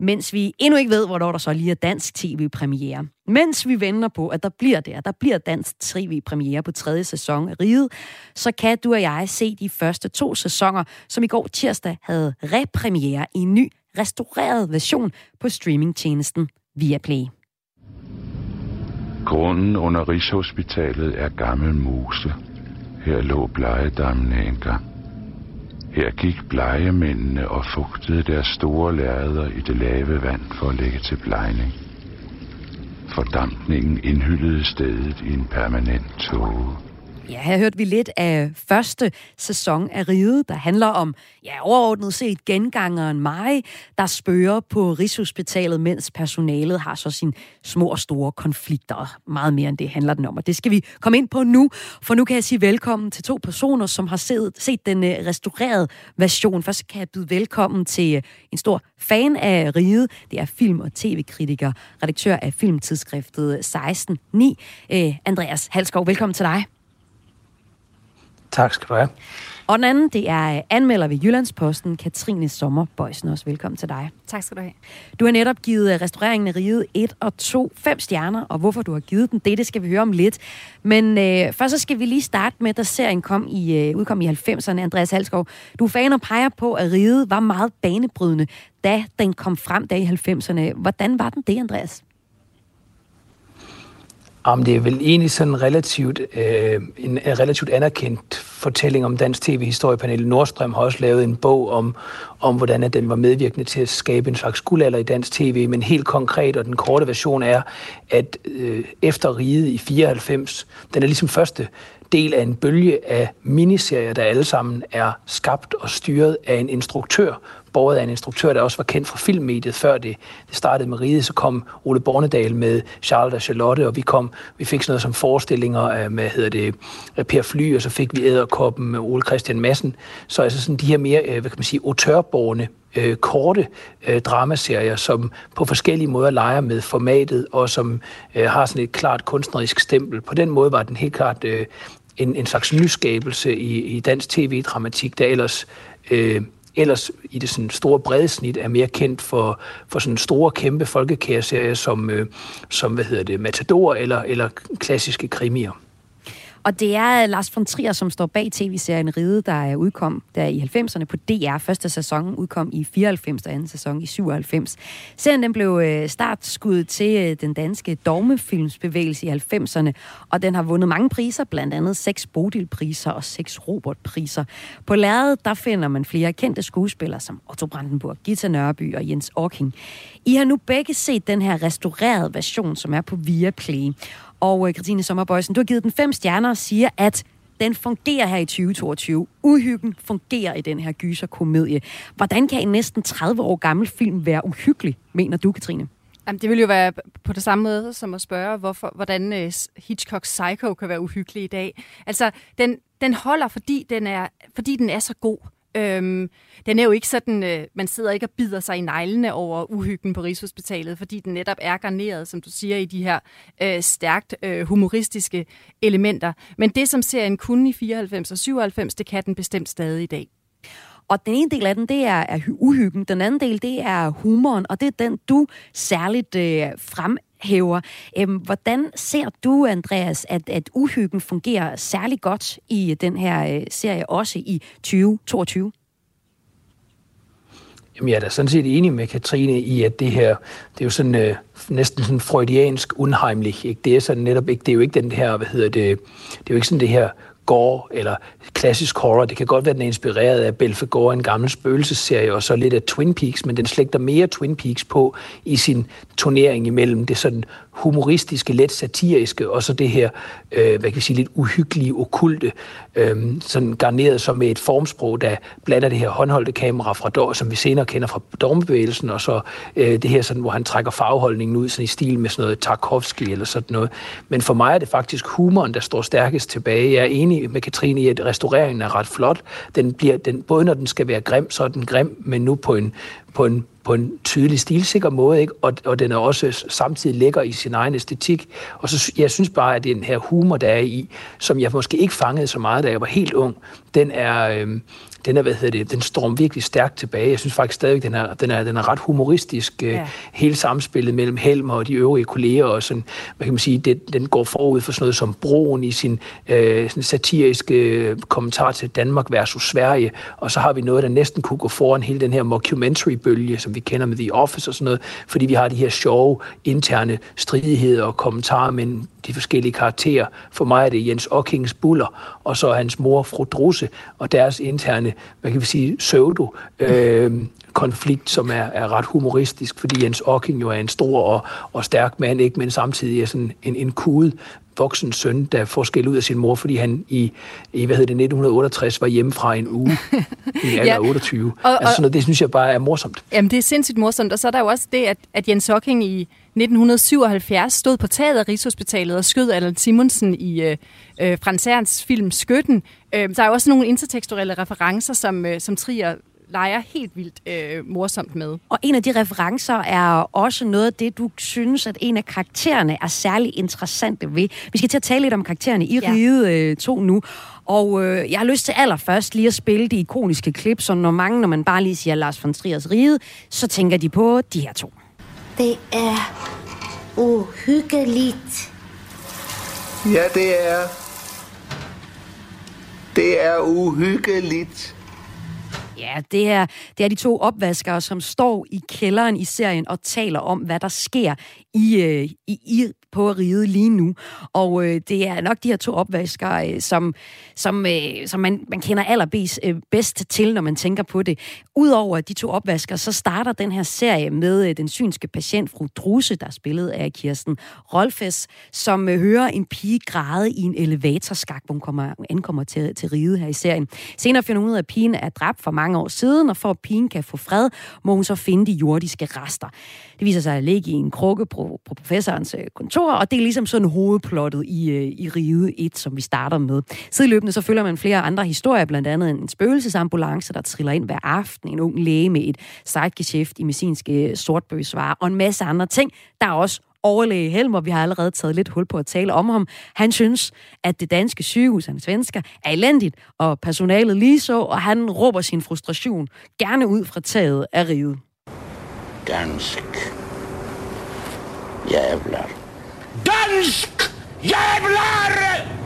mens vi endnu ikke ved, hvornår der så lige er dansk tv-premiere. Mens vi venter på, at der bliver der, der bliver dansk tv-premiere på tredje sæson af Riget, så kan du og jeg se de første to sæsoner, som i går tirsdag havde repremiere i en ny, restaureret version på streamingtjenesten Viaplay. Grunden under Rigshospitalet er gammel mose. Her lå blegedammene engang. Her gik blegemændene og fugtede deres store lærreder i det lave vand for at lægge til plejning. Fordampningen indhyllede stedet i en permanent tåge. Ja, her hørte vi lidt af første sæson af Riget, der handler om, ja, overordnet set gengangeren Mai, der spørger på Rigshospitalet, mens personalet har så sine små og store konflikter. Meget mere end det handler den om, og det skal vi komme ind på nu, for nu kan jeg sige velkommen til to personer, som har set, set den øh, restaurerede version. Først kan jeg byde velkommen til øh, en stor fan af Riget. Det er film- og tv-kritiker, redaktør af filmtidsskriftet 16.9, øh, Andreas Halskov. Velkommen til dig. Tak skal du have. Og den anden, det er anmelder ved Jyllandsposten, Katrine Sommer Bøjsen. Også velkommen til dig. Tak skal du have. Du har netop givet restaureringen af Riget 1 og 2 fem stjerner, og hvorfor du har givet den, det, det skal vi høre om lidt. Men øh, først så skal vi lige starte med, da serien kom i, øh, udkom i 90'erne. Andreas Halskov, du er fan og peger på, at Riget var meget banebrydende, da den kom frem der i 90'erne. Hvordan var den det, Andreas? Jamen, det er vel egentlig sådan relativt, øh, en, en relativt anerkendt fortælling om dansk tv-historie. Pernille Nordstrøm har også lavet en bog om, om hvordan at den var medvirkende til at skabe en slags guldalder i dansk tv. Men helt konkret, og den korte version er, at øh, efter riget i 94, den er ligesom første del af en bølge af miniserier, der alle sammen er skabt og styret af en instruktør, båret af en instruktør, der også var kendt fra filmmediet, før det, det startede med Ride, så kom Ole Bornedal med Charlotte og Charlotte, og vi, kom, vi fik sådan noget som forestillinger med, hedder det, Per Fly, og så fik vi Æderkoppen med Ole Christian Madsen. Så altså sådan de her mere, øh, hvad kan man sige, autørborne øh, korte øh, dramaserier, som på forskellige måder leger med formatet, og som øh, har sådan et klart kunstnerisk stempel. På den måde var den helt klart øh, en, en slags nyskabelse i, i dansk tv-dramatik, der ellers øh, ellers i det sådan store brede snit er mere kendt for, for sådan store, kæmpe folkekæreserier som, øh, som hvad hedder det, Matador eller, eller klassiske krimier. Og det er Lars von Trier, som står bag tv-serien Ride, der er udkom der i 90'erne på DR. Første sæson udkom i 94, og anden sæson i 97. Serien den blev øh, startskuddet til øh, den danske dogmefilmsbevægelse i 90'erne, og den har vundet mange priser, blandt andet seks Bodil-priser og seks Robert-priser. På lærredet, der finder man flere kendte skuespillere som Otto Brandenburg, Gita Nørby og Jens Orking. I har nu begge set den her restaurerede version, som er på Viaplay. Og øh, Christine Sommerbøjsen, du har givet den fem stjerner og siger, at den fungerer her i 2022. Uhyggen fungerer i den her gyserkomedie. Hvordan kan en næsten 30 år gammel film være uhyggelig, mener du, Katrine? Jamen, det vil jo være på det samme måde som at spørge, hvorfor, hvordan uh, Hitchcocks Psycho kan være uhyggelig i dag. Altså, den, den holder, fordi den, er, fordi den er så god. Øhm, den er jo ikke sådan, øh, man sidder ikke og bider sig i neglene over uhyggen på Rigshospitalet, fordi den netop er garneret, som du siger, i de her øh, stærkt øh, humoristiske elementer. Men det, som serien kunne i 94 og 97, det kan den bestemt stadig i dag. Og den ene del af den, det er, er uhyggen. Den anden del, det er humoren, og det er den, du særligt øh, hæver. Øhm, hvordan ser du, Andreas, at, at uhyggen fungerer særlig godt i den her øh, serie, også i 2022? Jamen, jeg er da sådan set enig med Katrine i, at det her, det er jo sådan øh, næsten sådan freudiansk unheimlich. Ikke? Det er sådan netop ikke, det er jo ikke den her, hvad hedder det, det er jo ikke sådan det her gore eller klassisk horror. Det kan godt være, at den er inspireret af Belfegor, en gammel spøgelsesserie, og så lidt af Twin Peaks, men den slægter mere Twin Peaks på i sin turnering imellem det sådan humoristiske, let satiriske, og så det her, øh, hvad kan vi sige, lidt uhyggelige, okulte, øh, sådan garneret som med et formsprog, der blander det her håndholdte kamera fra Dor, som vi senere kender fra Dormebevægelsen, og så øh, det her, sådan, hvor han trækker farveholdningen ud sådan i stil med sådan noget Tarkovsky eller sådan noget. Men for mig er det faktisk humoren, der står stærkest tilbage. Jeg er enig med Katrine i, at restaureringen er ret flot. Den bliver, den, både når den skal være grim, så er den grim, men nu på en, på en på en tydelig, stilsikker måde, ikke? Og, og den er også samtidig lækker i sin egen æstetik. Og så jeg synes bare, at den her humor, der er i, som jeg måske ikke fangede så meget, da jeg var helt ung, den er, øh, den er, hvad hedder det, den står virkelig stærkt tilbage. Jeg synes faktisk stadigvæk, den er, den er, den er ret humoristisk. Øh, ja. Hele samspillet mellem Helmer og de øvrige kolleger, og sådan, hvad kan man sige, det, den går forud for sådan noget som Broen i sin øh, sådan satiriske øh, kommentar til Danmark versus Sverige, og så har vi noget, der næsten kunne gå foran hele den her mockumentary-bølge, som vi kender med The Office og sådan noget, fordi vi har de her sjove interne stridigheder og kommentarer mellem de forskellige karakterer. For mig er det Jens Ockings Buller, og så hans mor, fru Drusse, og deres interne, Øh, hvad kan vi sige, pseudo øh, konflikt, som er, er ret humoristisk, fordi Jens Ocking jo er en stor og, og stærk mand, ikke, men samtidig er sådan en, en kude voksen søn, der får skæld ud af sin mor, fordi han i, i hvad hedder det, 1968 var hjemme fra en uge i alder ja. 28. Og, altså sådan noget, det synes jeg bare er morsomt. Jamen, det er sindssygt morsomt, og så er der jo også det, at, at Jens Hocking i 1977 stod på taget af Rigshospitalet og skød Allan Simonsen i øh, øh, Frans Ernsts film Skytten. Øh, der er jo også nogle intertekstuelle referencer, som, øh, som Trier leger helt vildt øh, morsomt med. Og en af de referencer er også noget af det, du synes, at en af karaktererne er særlig interessante ved. Vi skal til at tale lidt om karaktererne i ja. Ride øh, 2 nu. Og øh, jeg har lyst til allerførst lige at spille de ikoniske klip, så når mange, når man bare lige siger Lars von Triers Ride, så tænker de på de her to. Det er uhyggeligt. Ja, det er. Det er uhyggeligt. Ja, det er, det er de to opvaskere, som står i kælderen i serien og taler om, hvad der sker i, øh, i, i på ride lige nu. Og øh, det er nok de her to opvasker, øh, som, som, øh, som man, man kender allerbedst øh, bedst til, når man tænker på det. Udover de to opvasker, så starter den her serie med øh, den synske patient, fru Druse, der er spillet af Kirsten Rolfes, som øh, hører en pige græde i en elevatorskak, hvor hun kommer, ankommer til, til ride her i serien. Senere finder hun ud af, at pigen er dræbt for mange år siden, og for at pigen kan få fred, må hun så finde de jordiske rester. Det viser sig at ligge i en krukke på, på professorens øh, kontor, og det er ligesom sådan hovedplottet i, øh, i Ride 1, som vi starter med. Sideløbende så følger man flere andre historier, blandt andet en spøgelsesambulance, der triller ind hver aften, en ung læge med et sidegeschæft i medicinske øh, sortbøgsvarer, og en masse andre ting. Der er også overlæge Helmer, vi har allerede taget lidt hul på at tale om ham. Han synes, at det danske sygehus, han er svensker, er elendigt, og personalet lige så, og han råber sin frustration gerne ud fra taget af riget. Dansk. Jävlar. Dansk jävlar!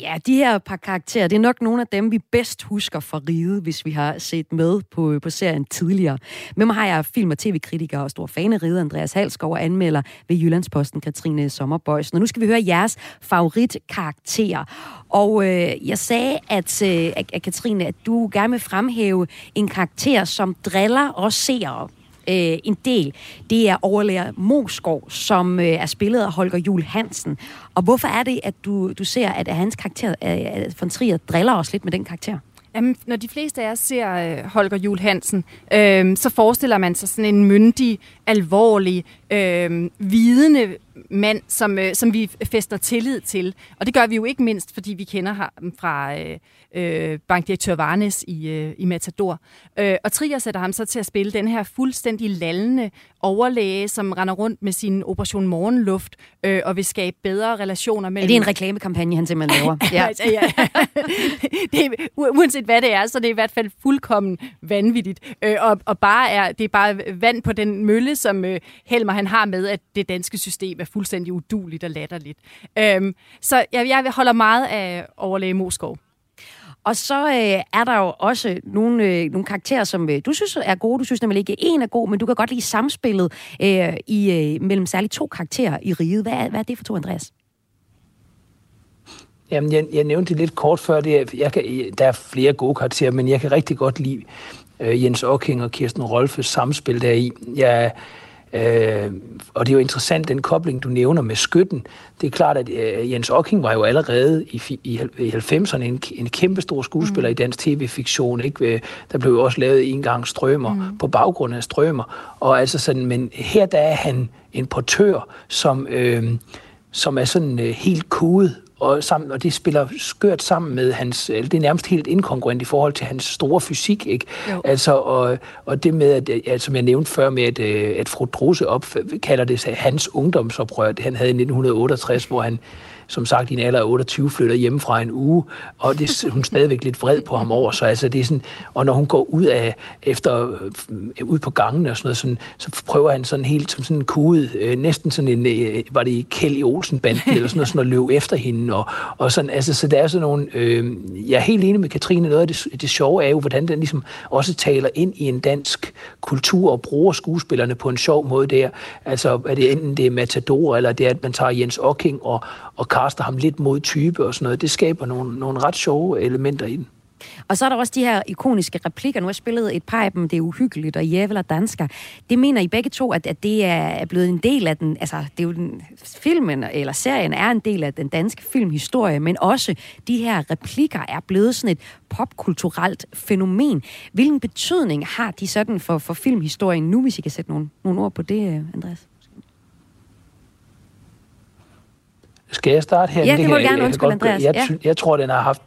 Ja, de her par karakterer, det er nok nogle af dem, vi bedst husker fra Ride, hvis vi har set med på, på serien tidligere. Med mig har jeg film- og tv-kritiker og stor fan af Ride, Andreas Halskov, og anmelder ved Jyllandsposten, Katrine Sommerbøjsen. Og nu skal vi høre jeres favoritkarakterer. Og øh, jeg sagde, at, øh, at, Katrine, at du gerne vil fremhæve en karakter, som driller og seere øh, en del, det er overlærer Moskov, som øh, er spillet af Holger Jul Hansen. Og hvorfor er det, at du, du ser, at hans karakter, øh, von Trier, driller os lidt med den karakter? Jamen, når de fleste af os ser øh, Holger Jul Hansen, øh, så forestiller man sig sådan en myndig, alvorlig, øh, vidende mand, som, øh, som vi fester tillid til. Og det gør vi jo ikke mindst, fordi vi kender ham fra øh, øh, bankdirektør Varnes i, øh, i Matador. Øh, og Trier sætter ham så til at spille den her fuldstændig lallende overlæge, som render rundt med sin Operation Morgenluft øh, og vil skabe bedre relationer mellem... Er det en reklamekampagne, han simpelthen laver? ja. ja. det er, uanset hvad det er, så det er i hvert fald fuldkommen vanvittigt. Øh, og, og bare er, det er bare vand på den mølle, som øh, Helmer han har med, at det danske system er fuldstændig uduligt og latterligt. Øh, så jeg, jeg holder meget af overlæge Moskov. Og så øh, er der jo også nogle, øh, nogle karakterer, som øh, du synes er gode. Du synes nemlig ikke, en er god, men du kan godt lide samspillet øh, i, øh, mellem særligt to karakterer i riget. Hvad er, hvad er det for to, Andreas? Jamen, jeg, jeg nævnte det lidt kort før. Det, jeg kan, der er flere gode karakterer, men jeg kan rigtig godt lide øh, Jens Ocking og Kirsten Rolfes samspil deri. Jeg Øh, og det er jo interessant, den kobling, du nævner med skytten. Det er klart, at øh, Jens Ocking var jo allerede i, i, i 90'erne en, en kæmpe stor skuespiller mm. i dansk tv-fiktion. Ikke? Øh, der blev jo også lavet en gang strømmer mm. på baggrund af strømmer. Og altså sådan, men her der er han en portør, som, øh, som er sådan øh, helt kodet og, sammen, og det spiller skørt sammen med hans, det er nærmest helt inkongruent i forhold til hans store fysik, ikke? Altså, og, og det med, at, at, som jeg nævnte før med, at, øh, at Fru Druse op, kalder det sig hans ungdomsoprør, det han havde i 1968, hvor han som sagt i en alder af 28 flytter hjem fra en uge, og det er hun stadigvæk lidt vred på ham over. Så altså, det er sådan, og når hun går ud af, efter, øh, ud på gangen og sådan noget, sådan, så prøver han sådan helt som sådan en kude, øh, næsten sådan en, øh, var det Kelly Olsen-banden eller sådan noget, sådan at løbe efter hende. Og, og sådan, altså, så der er sådan nogle, øh, jeg er helt enig med Katrine, noget af det, det sjove er jo, hvordan den ligesom også taler ind i en dansk kultur og bruger skuespillerne på en sjov måde der. Altså, er det enten det er Matador, eller det er, at man tager Jens Ocking og, og kaster ham lidt mod type og sådan noget. Det skaber nogle, nogle ret sjove elementer i den. Og så er der også de her ikoniske replikker. Nu har jeg spillet et par af dem, det er uhyggeligt, og Jævel og Dansker. Det mener I begge to, at, at det er blevet en del af den, altså det er jo den, filmen eller serien er en del af den danske filmhistorie, men også de her replikker er blevet sådan et popkulturelt fænomen. Hvilken betydning har de sådan for, for filmhistorien nu, hvis I kan sætte nogle, nogle ord på det, Andreas? Skal jeg starte her? Ja, det må du gerne. Undskyld, Andreas. Jeg, ja. jeg tror, den har haft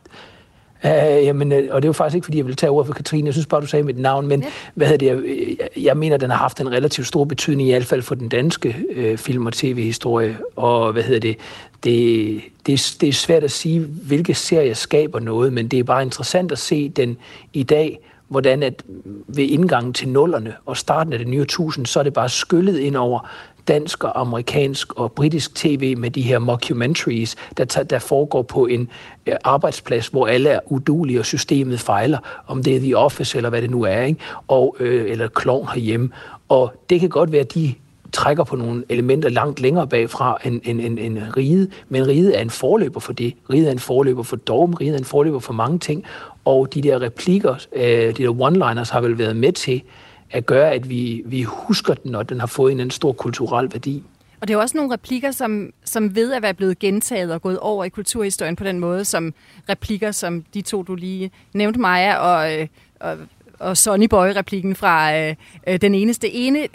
Uh, jamen, øh, og det er jo faktisk ikke, fordi jeg vil tage ord for Katrine. Jeg synes bare, du sagde mit navn, men ja. hvad hedder det, jeg, jeg mener, den har haft en relativt stor betydning, i hvert fald for den danske øh, film- og tv-historie. Og hvad hedder det, det, det, det er svært at sige, hvilke serier skaber noget, men det er bare interessant at se den i dag, hvordan at ved indgangen til nullerne og starten af det nye tusind, så er det bare skyllet ind over dansk og amerikansk og britisk tv med de her mockumentaries, der, der foregår på en øh, arbejdsplads, hvor alle er udulige og systemet fejler, om det er The Office eller hvad det nu er, ikke? Og, øh, eller Klovn herhjemme. Og det kan godt være, at de trækker på nogle elementer langt længere bagfra end, end, end, end riget, men riget er en forløber for det. Riget er en forløber for dogme, riget er en forløber for mange ting, og de der replikker, øh, de der one-liners har vel været med til at gøre, at vi, vi husker den, og den har fået en, en stor kulturel værdi. Og det er også nogle replikker, som, som ved at være blevet gentaget og gået over i kulturhistorien på den måde, som replikker, som de to, du lige nævnte, Maja, og, øh, og, og Sonny Boy-replikken fra øh, øh, den eneste ene.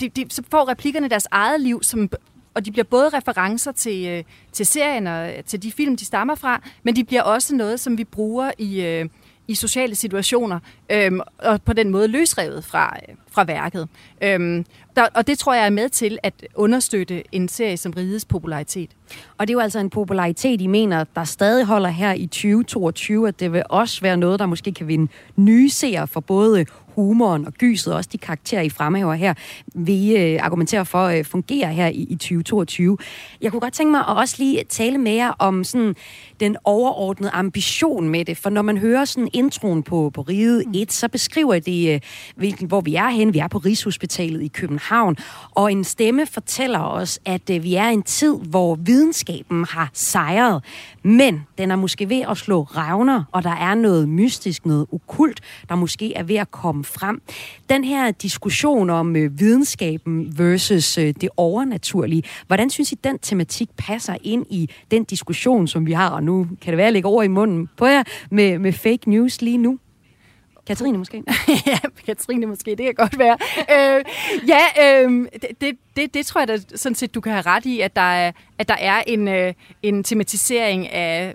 De, de, så får replikkerne deres eget liv, som, og de bliver både referencer til, øh, til serien og øh, til de film, de stammer fra, men de bliver også noget, som vi bruger i... Øh, i sociale situationer, øhm, og på den måde løsrevet fra, øh, fra værket. Øhm, der, og det tror jeg er med til at understøtte en serie som Rides popularitet. Og det er jo altså en popularitet, I mener, der stadig holder her i 2022, at det vil også være noget, der måske kan vinde nye seere for både humoren og gyset, og også de karakterer, I fremhæver her, vi øh, argumenterer for øh, fungerer her i, i 2022. Jeg kunne godt tænke mig at også lige tale med jer om sådan den overordnede ambition med det, for når man hører sådan introen på, på Ride 1, så beskriver det, øh, hvilken, hvor vi er hen. Vi er på Rigshospitalet i København, og en stemme fortæller os, at øh, vi er i en tid, hvor videnskaben har sejret, men den er måske ved at slå revner, og der er noget mystisk, noget okult, der måske er ved at komme frem. Den her diskussion om øh, videnskaben versus øh, det overnaturlige, hvordan synes I, den tematik passer ind i den diskussion, som vi har, og nu kan det være, at lægge over i munden på jer, med, med fake news lige nu? Katrine måske? ja, Katrine måske, det kan godt være. øh, ja, øh, det, det, det tror jeg da sådan set, du kan have ret i, at der er, at der er en, øh, en tematisering af,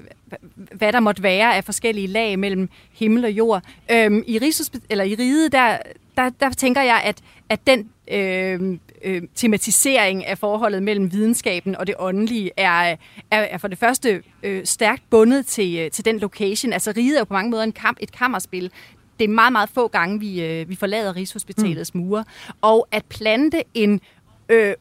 hvad der måtte være af forskellige lag mellem himmel og jord. Øh, I, Risus, eller I Ride, der, der, der tænker jeg, at, at den øh, øh, tematisering af forholdet mellem videnskaben og det åndelige er, er, er for det første øh, stærkt bundet til, øh, til den location. Altså Ride er jo på mange måder en kamp, et kammerspil det er meget, meget få gange, vi, øh, vi forlader Rigshospitalets mm. mure. Og at plante en øh,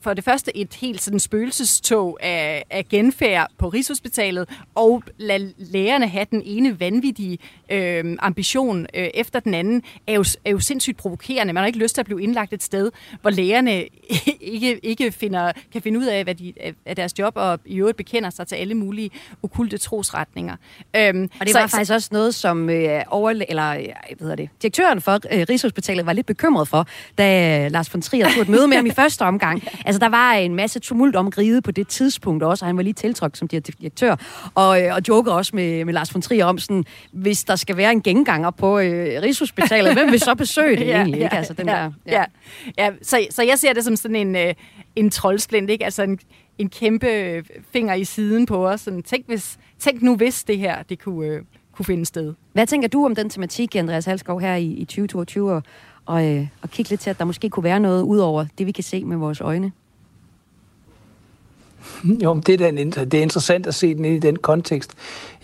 for det første et helt sådan spøgelsestog af, af genfærd på Rigshospitalet, og lade lægerne have den ene vanvittige øh, ambition øh, efter den anden, er jo, er jo sindssygt provokerende. Man har ikke lyst til at blive indlagt et sted, hvor lægerne ikke, ikke finder, kan finde ud af, hvad de, af deres job, og i øvrigt bekender sig til alle mulige okulte trosretninger. Øhm, og det var så, faktisk også noget, som øh, over, eller, øh, hvad hedder det, direktøren for øh, Rigshospitalet var lidt bekymret for, da øh, Lars von Trier tog et møde med ham i første omgang. Altså, der var en masse tumult om Ride på det tidspunkt også, og han var lige tiltrådt som direktør, og, øh, og joker også med, med Lars von Trier om sådan, hvis der skal være en genganger på øh, Rigshospitalet, hvem vil så besøge det ja, egentlig? Ja, ikke? Altså, den ja, der, ja. Ja. ja så, så jeg ser det som sådan en, øh, en troldsplint, ikke? Altså en, en kæmpe finger i siden på os. Sådan, tænk, hvis, tænk nu, hvis det her det kunne, øh, kunne finde sted. Hvad tænker du om den tematik, Andreas Halskov, her i, i 2022, og, og, øh, og kigge lidt til, at der måske kunne være noget ud over det, vi kan se med vores øjne? Jo, det er, den, det er interessant at se den i den kontekst.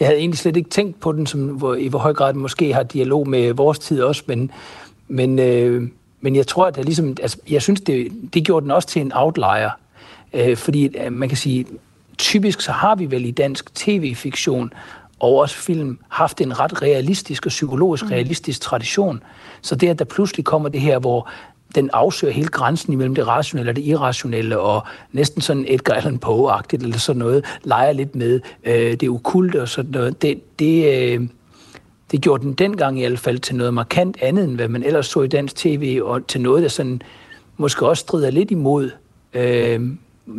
Jeg havde egentlig slet ikke tænkt på den, som, hvor, i hvor høj grad den måske har dialog med vores tid også, men, men, øh, men jeg tror, at det ligesom, altså, jeg synes, det, det gjorde den også til en outlier. Øh, fordi øh, man kan sige, typisk så har vi vel i dansk tv-fiktion og også film haft en ret realistisk og psykologisk mm. realistisk tradition. Så det, at der pludselig kommer det her, hvor den afsøger hele grænsen imellem det rationelle og det irrationelle, og næsten sådan Edgar Allan Poe-agtigt, eller sådan noget, leger lidt med øh, det okulte og sådan noget. Det, det, øh, det gjorde den dengang i hvert fald til noget markant andet, end hvad man ellers så i dansk tv, og til noget, der sådan måske også strider lidt imod øh,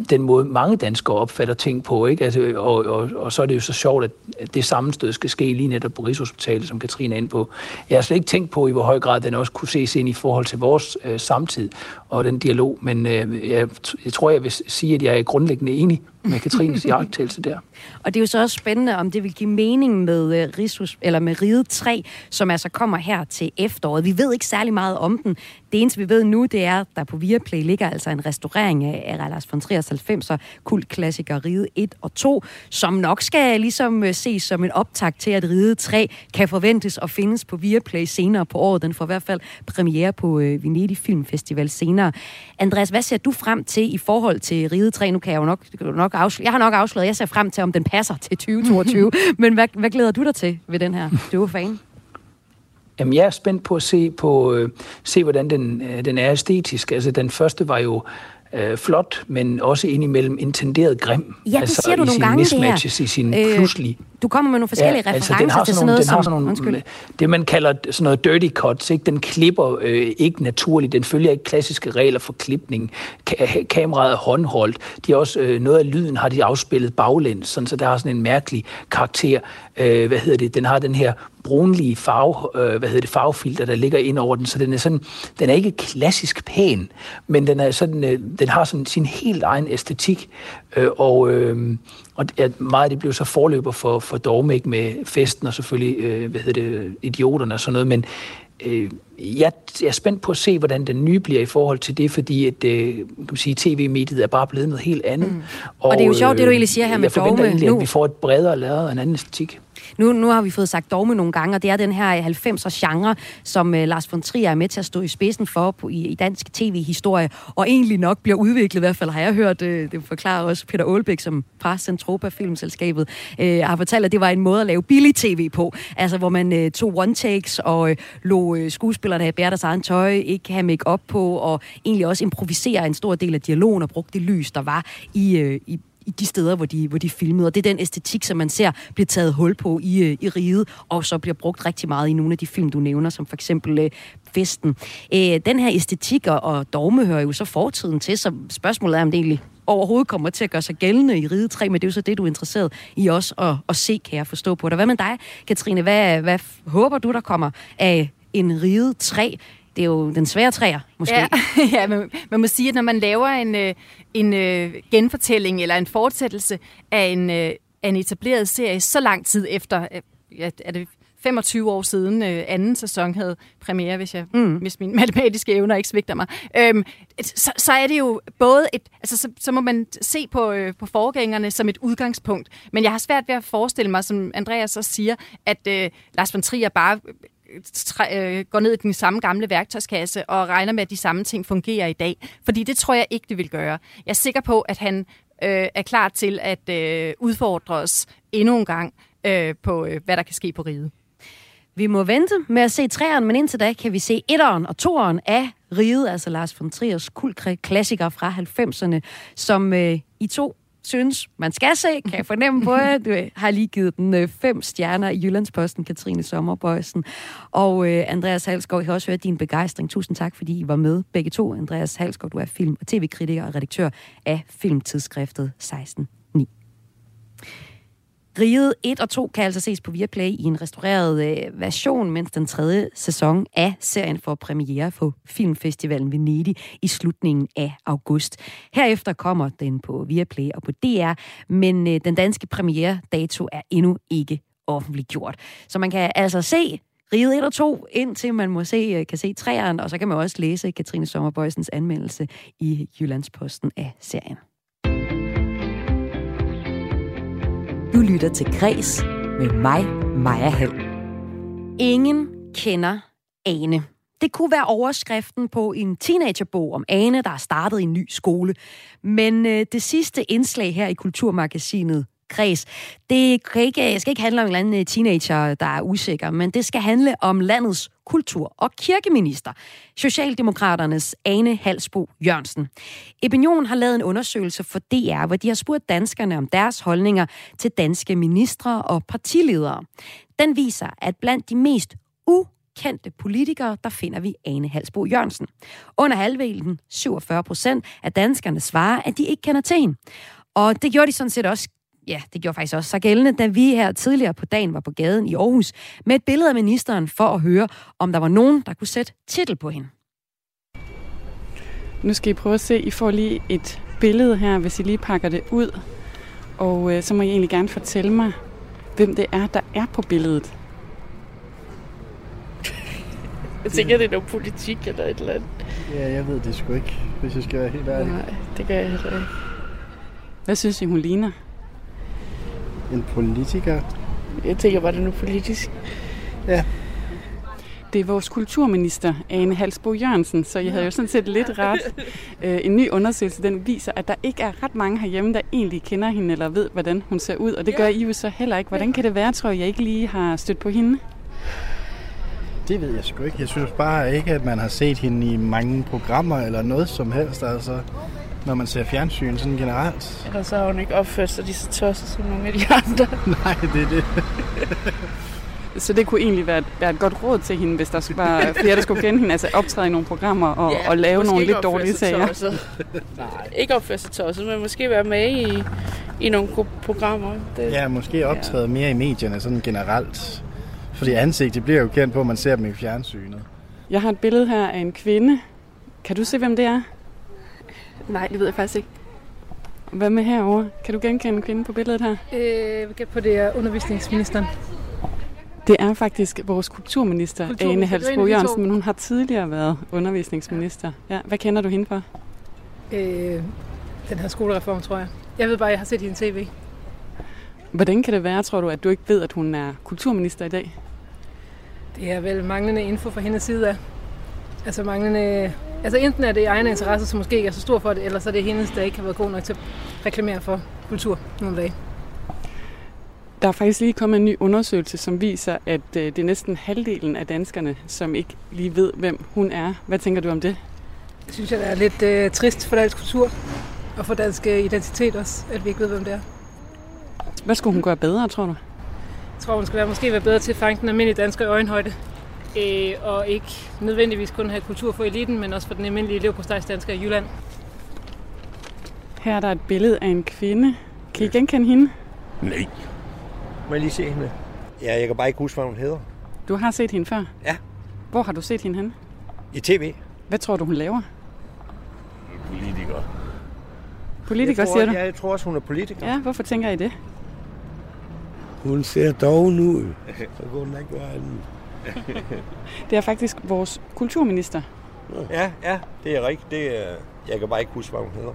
den måde, mange danskere opfatter ting på. Ikke? Altså, og, og, og så er det jo så sjovt, at det sammenstød skal ske lige netop på Rigshospitalet, som Katrine er inde på. Jeg har slet ikke tænkt på, i hvor høj grad den også kunne ses ind i forhold til vores øh, samtid og den dialog, men øh, jeg, jeg tror, jeg vil sige, at jeg er grundlæggende enig med Katrines jagttagelse der. Og det er jo så også spændende, om det vil give mening med, øh, Risus, eller med Ride 3, som altså kommer her til efteråret. Vi ved ikke særlig meget om den. Det eneste, vi ved nu, det er, at der på Viaplay ligger altså en restaurering af, Lars von Triers 90'er kultklassiker Ride 1 og 2, som nok skal ligesom uh, ses som en optakt til, at Ride 3 kan forventes at findes på Viaplay senere på året. Den får i hvert fald premiere på uh, Venedig Filmfestival senere. Andreas, hvad ser du frem til i forhold til Ride 3? Nu kan jeg jo nok, nok afsløre, jeg har nok afsløret, jeg ser frem til, om den passer til 2022. Men hvad, hvad glæder du dig til ved den her? Du er fan. Jamen, jeg er spændt på at se, på, øh, se hvordan den, øh, den er æstetisk. Altså, den første var jo øh, flot, men også indimellem intenderet grim. Ja, det altså, siger du i nogle gange, det her. mismatches, i sin øh, pludselig... Du kommer med nogle forskellige ja, referencer altså, den har til sådan noget den har som... sådan nogle, Undskyld. det, man kalder sådan noget dirty cuts. Ikke? Den klipper øh, ikke naturligt. Den følger ikke klassiske regler for klipning. Ka- kameraet er håndholdt. De er også, øh, noget af lyden har de afspillet baglæns, sådan, så der har sådan en mærkelig karakter. Øh, hvad hedder det? Den har den her brunlige farve, øh, hvad hedder det, farvefilter, der ligger ind over den, så den er sådan, den er ikke klassisk pæn, men den er sådan, øh, den har sådan sin helt egen æstetik, øh, og, øh, og at meget af det blev så forløber for, for Dogme, ikke, med festen og selvfølgelig, øh, hvad hedder det, idioterne og sådan noget, men øh, jeg, jeg er spændt på at se, hvordan den nye bliver i forhold til det, fordi at, øh, kan man sige, tv-mediet er bare blevet noget helt andet. Mm. Og, og det er jo sjovt, det du egentlig siger her jeg med forventer Dogme egentlig, nu. at vi får et bredere lavet og en anden æstetik. Nu, nu har vi fået sagt dogme nogle gange, og det er den her 90'er genre, som øh, Lars von Trier er med til at stå i spidsen for på, i, i dansk tv-historie, og egentlig nok bliver udviklet, i hvert fald har jeg hørt, øh, det forklarer også Peter Aalbæk, som fra Centropa Filmselskabet, øh, har fortalt, at det var en måde at lave billig tv på, altså hvor man øh, tog one-takes og øh, lå øh, skuespillerne have bære deres egen tøj, ikke have make-up på, og egentlig også improvisere en stor del af dialogen og brugte det lys, der var i, øh, i i de steder, hvor de, hvor de filmede. Og det er den æstetik, som man ser bliver taget hul på i, øh, i riget, og så bliver brugt rigtig meget i nogle af de film, du nævner, som for eksempel øh, Festen. Øh, den her æstetik og, og dogme hører jo så fortiden til, så spørgsmålet er, om det egentlig overhovedet kommer til at gøre sig gældende i Ride 3, men det er jo så det, du er interesseret i også at, at se, kan jeg forstå på dig. Hvad med dig, Katrine? Hvad, hvad håber du, der kommer af en Ride 3? Det er jo den svære træer, måske. Ja, ja man, man må sige, at når man laver en, øh, en øh, genfortælling eller en fortsættelse af en, øh, af en etableret serie så lang tid efter, ja, er det 25 år siden øh, anden sæson havde premiere, hvis, jeg, mm. hvis mine matematiske evner ikke svigter mig, øhm, så, så er det jo både et, altså så, så må man se på, øh, på forgængerne som et udgangspunkt, men jeg har svært ved at forestille mig, som Andreas også siger, at øh, Lars von Trier bare træ, øh, går ned i den samme gamle værktøjskasse og regner med, at de samme ting fungerer i dag. Fordi det tror jeg ikke, det vil gøre. Jeg er sikker på, at han øh, er klar til at øh, udfordre os endnu en gang øh, på, øh, hvad der kan ske på riget. Vi må vente med at se træeren, men indtil da kan vi se etteren og toeren af Riget, altså Lars von Triers kultklassiker fra 90'erne, som øh, I to synes, man skal se, kan jeg fornemme på jer. Du øh, har lige givet den øh, fem stjerner i Jyllandsposten, Katrine Sommerbøjsen. Og øh, Andreas Halsgaard, jeg har også hørt din begejstring. Tusind tak, fordi I var med begge to. Andreas Halsgaard, du er film- og tv-kritiker og redaktør af filmtidsskriftet 16 Riget 1 og 2 kan altså ses på Viaplay i en restaureret øh, version, mens den tredje sæson af serien får premiere på Filmfestivalen Venedig i slutningen af august. Herefter kommer den på Viaplay og på DR, men øh, den danske premiere-dato er endnu ikke offentliggjort. Så man kan altså se Riget 1 og 2, indtil man må se, øh, kan se træerne, og så kan man også læse Katrine Sommerbøjsens anmeldelse i Jyllandsposten af serien. Du lytter til Græs med mig, Maja Hall. Ingen kender Ane. Det kunne være overskriften på en teenagerbog om Ane, der er startet i en ny skole. Men øh, det sidste indslag her i Kulturmagasinet Græs, det kan ikke, skal ikke handle om en eller anden teenager, der er usikker, men det skal handle om landets kultur- og kirkeminister, Socialdemokraternes Ane Halsbo Jørgensen. Opinion har lavet en undersøgelse for DR, hvor de har spurgt danskerne om deres holdninger til danske ministre og partiledere. Den viser, at blandt de mest ukendte politikere, der finder vi Ane Halsbo Jørgensen. Under halvdelen, 47 procent af danskerne svarer, at de ikke kender til hende. Og det gjorde de sådan set også ja, det gjorde faktisk også så gældende, da vi her tidligere på dagen var på gaden i Aarhus med et billede af ministeren for at høre, om der var nogen, der kunne sætte titel på hende. Nu skal I prøve at se, I får lige et billede her, hvis I lige pakker det ud. Og øh, så må I egentlig gerne fortælle mig, hvem det er, der er på billedet. Jeg tænker, det er noget politik eller et eller andet. Ja, jeg ved det sgu ikke, hvis jeg skal være helt ærlig. Nej, det gør jeg heller ikke. Hvad synes I, hun ligner? En politiker? Jeg tænker bare, det er noget politisk. Ja. Det er vores kulturminister, Ane Halsbo Jørgensen, så jeg havde jo sådan set lidt ret. Øh, en ny undersøgelse, den viser, at der ikke er ret mange herhjemme, der egentlig kender hende eller ved, hvordan hun ser ud, og det gør I jo så heller ikke. Hvordan kan det være, tror jeg, jeg ikke lige har stødt på hende? Det ved jeg sgu ikke. Jeg synes bare ikke, at man har set hende i mange programmer eller noget som helst, altså når man ser fjernsyn sådan generelt. Eller så har hun ikke opført sig lige så tosset som nogle af de andre. Nej, det er det. Så det kunne egentlig være et, være et godt råd til hende, hvis der var flere, der skulle kende hende, altså optræde i nogle programmer og, Ja, og lave nogle lidt dårlige sager. Nej, ikke opføre sig tosset, men måske være med i, i nogle programmer. Det, Ja, måske optræde mere i medierne sådan generelt. Fordi ansigtet bliver jo kendt på, at man ser dem i fjernsynet. Jeg har et billede her af en kvinde. Kan du se, hvem det er? Nej, det ved jeg faktisk ikke. Hvad med herover? Kan du genkende kvinden på billedet her? Øh, jeg gætte på, det er undervisningsministeren. Det er faktisk vores kulturminister, Kulturminister, Ane to. Jørgensen, men hun har tidligere været undervisningsminister. Ja, hvad kender du hende for? Øh, den her skolereform, tror jeg. Jeg ved bare, at jeg har set hende tv. Hvordan kan det være, tror du, at du ikke ved, at hun er kulturminister i dag? Det er vel manglende info fra hendes side af. Altså manglende... Altså enten er det egne interesser, som måske ikke er så stor for det, eller så er det hendes, der ikke har været god nok til at reklamere for kultur nogle dage. Der er faktisk lige kommet en ny undersøgelse, som viser, at øh, det er næsten halvdelen af danskerne, som ikke lige ved, hvem hun er. Hvad tænker du om det? Det synes jeg, det er lidt øh, trist for dansk kultur og for dansk øh, identitet også, at vi ikke ved, hvem det er. Hvad skulle hun gøre bedre, tror du? Jeg tror, hun skal være, måske være bedre til at fange den almindelige dansker i øjenhøjde. Øh, og ikke nødvendigvis kun have kultur for eliten, men også for den almindelige leverpostejsdansker i Jylland. Her er der et billede af en kvinde. Kan I genkende hende? Nej. Må jeg lige se hende? Ja, jeg kan bare ikke huske, hvad hun hedder. Du har set hende før? Ja. Hvor har du set hende hen? I tv. Hvad tror du, hun laver? Politiker. Politiker, jeg tror, siger du? Ja, jeg tror også, hun er politiker. Ja, hvorfor tænker I det? Hun ser doven ud. Så kunne hun ikke gøre andet. Det er faktisk vores kulturminister. Ja, ja, det er rigtigt. Det er, jeg kan bare ikke huske, hvad hun hedder.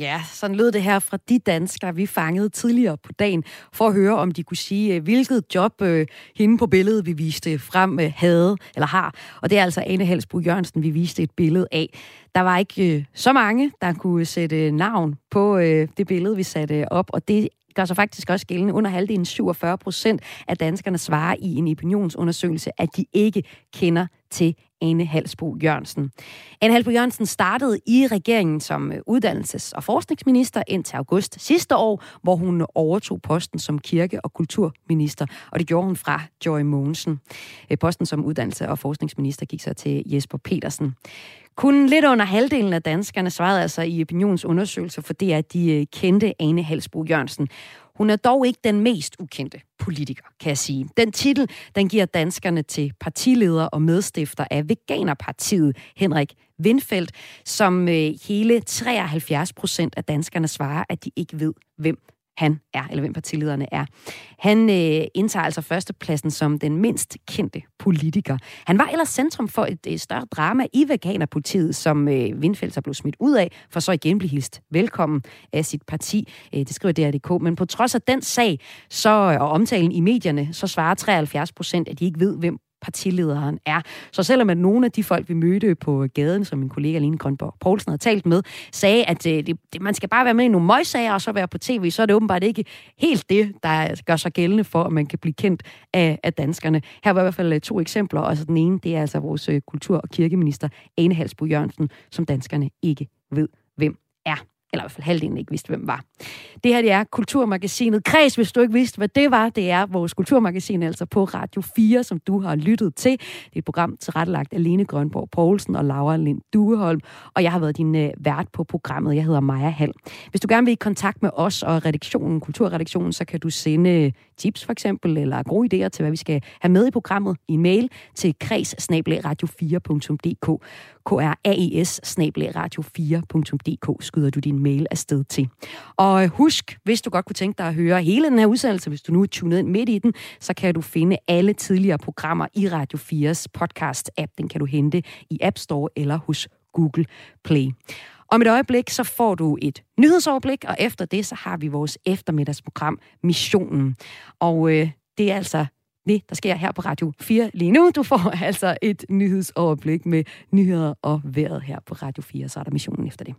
Ja, sådan lød det her fra de danskere, vi fangede tidligere på dagen, for at høre, om de kunne sige, øh, hvilket job øh, hende på billedet, vi viste frem, øh, havde eller har. Og det er altså Ane Helsbro Jørgensen, vi viste et billede af. Der var ikke øh, så mange, der kunne sætte navn på øh, det billede, vi satte op, og det gør sig faktisk også gældende. Under halvdelen 47 procent af danskerne svarer i en opinionsundersøgelse, at de ikke kender til Ane Halsbo Jørgensen. Ane Halsbo Jørgensen startede i regeringen som øh, uddannelses- og forskningsminister indtil august sidste år, hvor hun øh, overtog posten som kirke- og kulturminister, og det gjorde hun fra Joy Mogensen. Øh, posten som uddannelse- og forskningsminister gik så til Jesper Petersen. Kun lidt under halvdelen af danskerne svarede altså i opinionsundersøgelser, fordi at de kendte Ane Halsbo Jørgensen. Hun er dog ikke den mest ukendte politiker, kan jeg sige. Den titel, den giver danskerne til partileder og medstifter af Veganerpartiet, Henrik Windfeldt, som øh, hele 73 procent af danskerne svarer, at de ikke ved, hvem han er, eller hvem partilederne er. Han øh, indtager altså førstepladsen som den mindst kendte politiker. Han var ellers centrum for et et større drama i Veganerpolitiet, som øh, Windfeldt så blev smidt ud af, for så igen blive hilst velkommen af sit parti. Øh, det skriver DRDK. Men på trods af den sag så, og omtalen i medierne, så svarer 73 procent, at de ikke ved, hvem partilederen er. Så selvom at nogle af de folk, vi mødte på gaden, som min kollega Line Grønborg Poulsen har talt med, sagde, at øh, det, det, man skal bare være med i nogle møgssager og så være på tv, så er det åbenbart ikke helt det, der gør sig gældende for, at man kan blive kendt af, af danskerne. Her var i hvert fald øh, to eksempler, og altså den ene, det er altså vores øh, kultur- og kirkeminister, Ane Halsbo Jørgensen, som danskerne ikke ved, eller i hvert fald halvdelen ikke vidste, hvem var. Det her det er Kulturmagasinet Kreds, hvis du ikke vidste, hvad det var. Det er vores kulturmagasin, altså på Radio 4, som du har lyttet til. Det er et program tilrettelagt af Lene Grønborg Poulsen og Laura Lind Dueholm, og jeg har været din øh, vært på programmet. Jeg hedder Maja Hall. Hvis du gerne vil i kontakt med os og redaktionen, kulturredaktionen, så kan du sende øh, tips for eksempel, eller gode idéer til, hvad vi skal have med i programmet i en mail til kreds radio4.dk kraes radio4.dk skyder du din mail afsted til. Og øh, husk, hvis du godt kunne tænke dig at høre hele den her udsendelse, hvis du nu er tunet ind midt i den, så kan du finde alle tidligere programmer i Radio 4's podcast-app. Den kan du hente i App Store eller hos Google Play. Om et øjeblik, så får du et nyhedsoverblik, og efter det, så har vi vores eftermiddagsprogram Missionen. Og øh, det er altså det, der sker her på Radio 4 lige nu. Du får altså et nyhedsoverblik med nyheder og vejret her på Radio 4, så er der missionen efter det.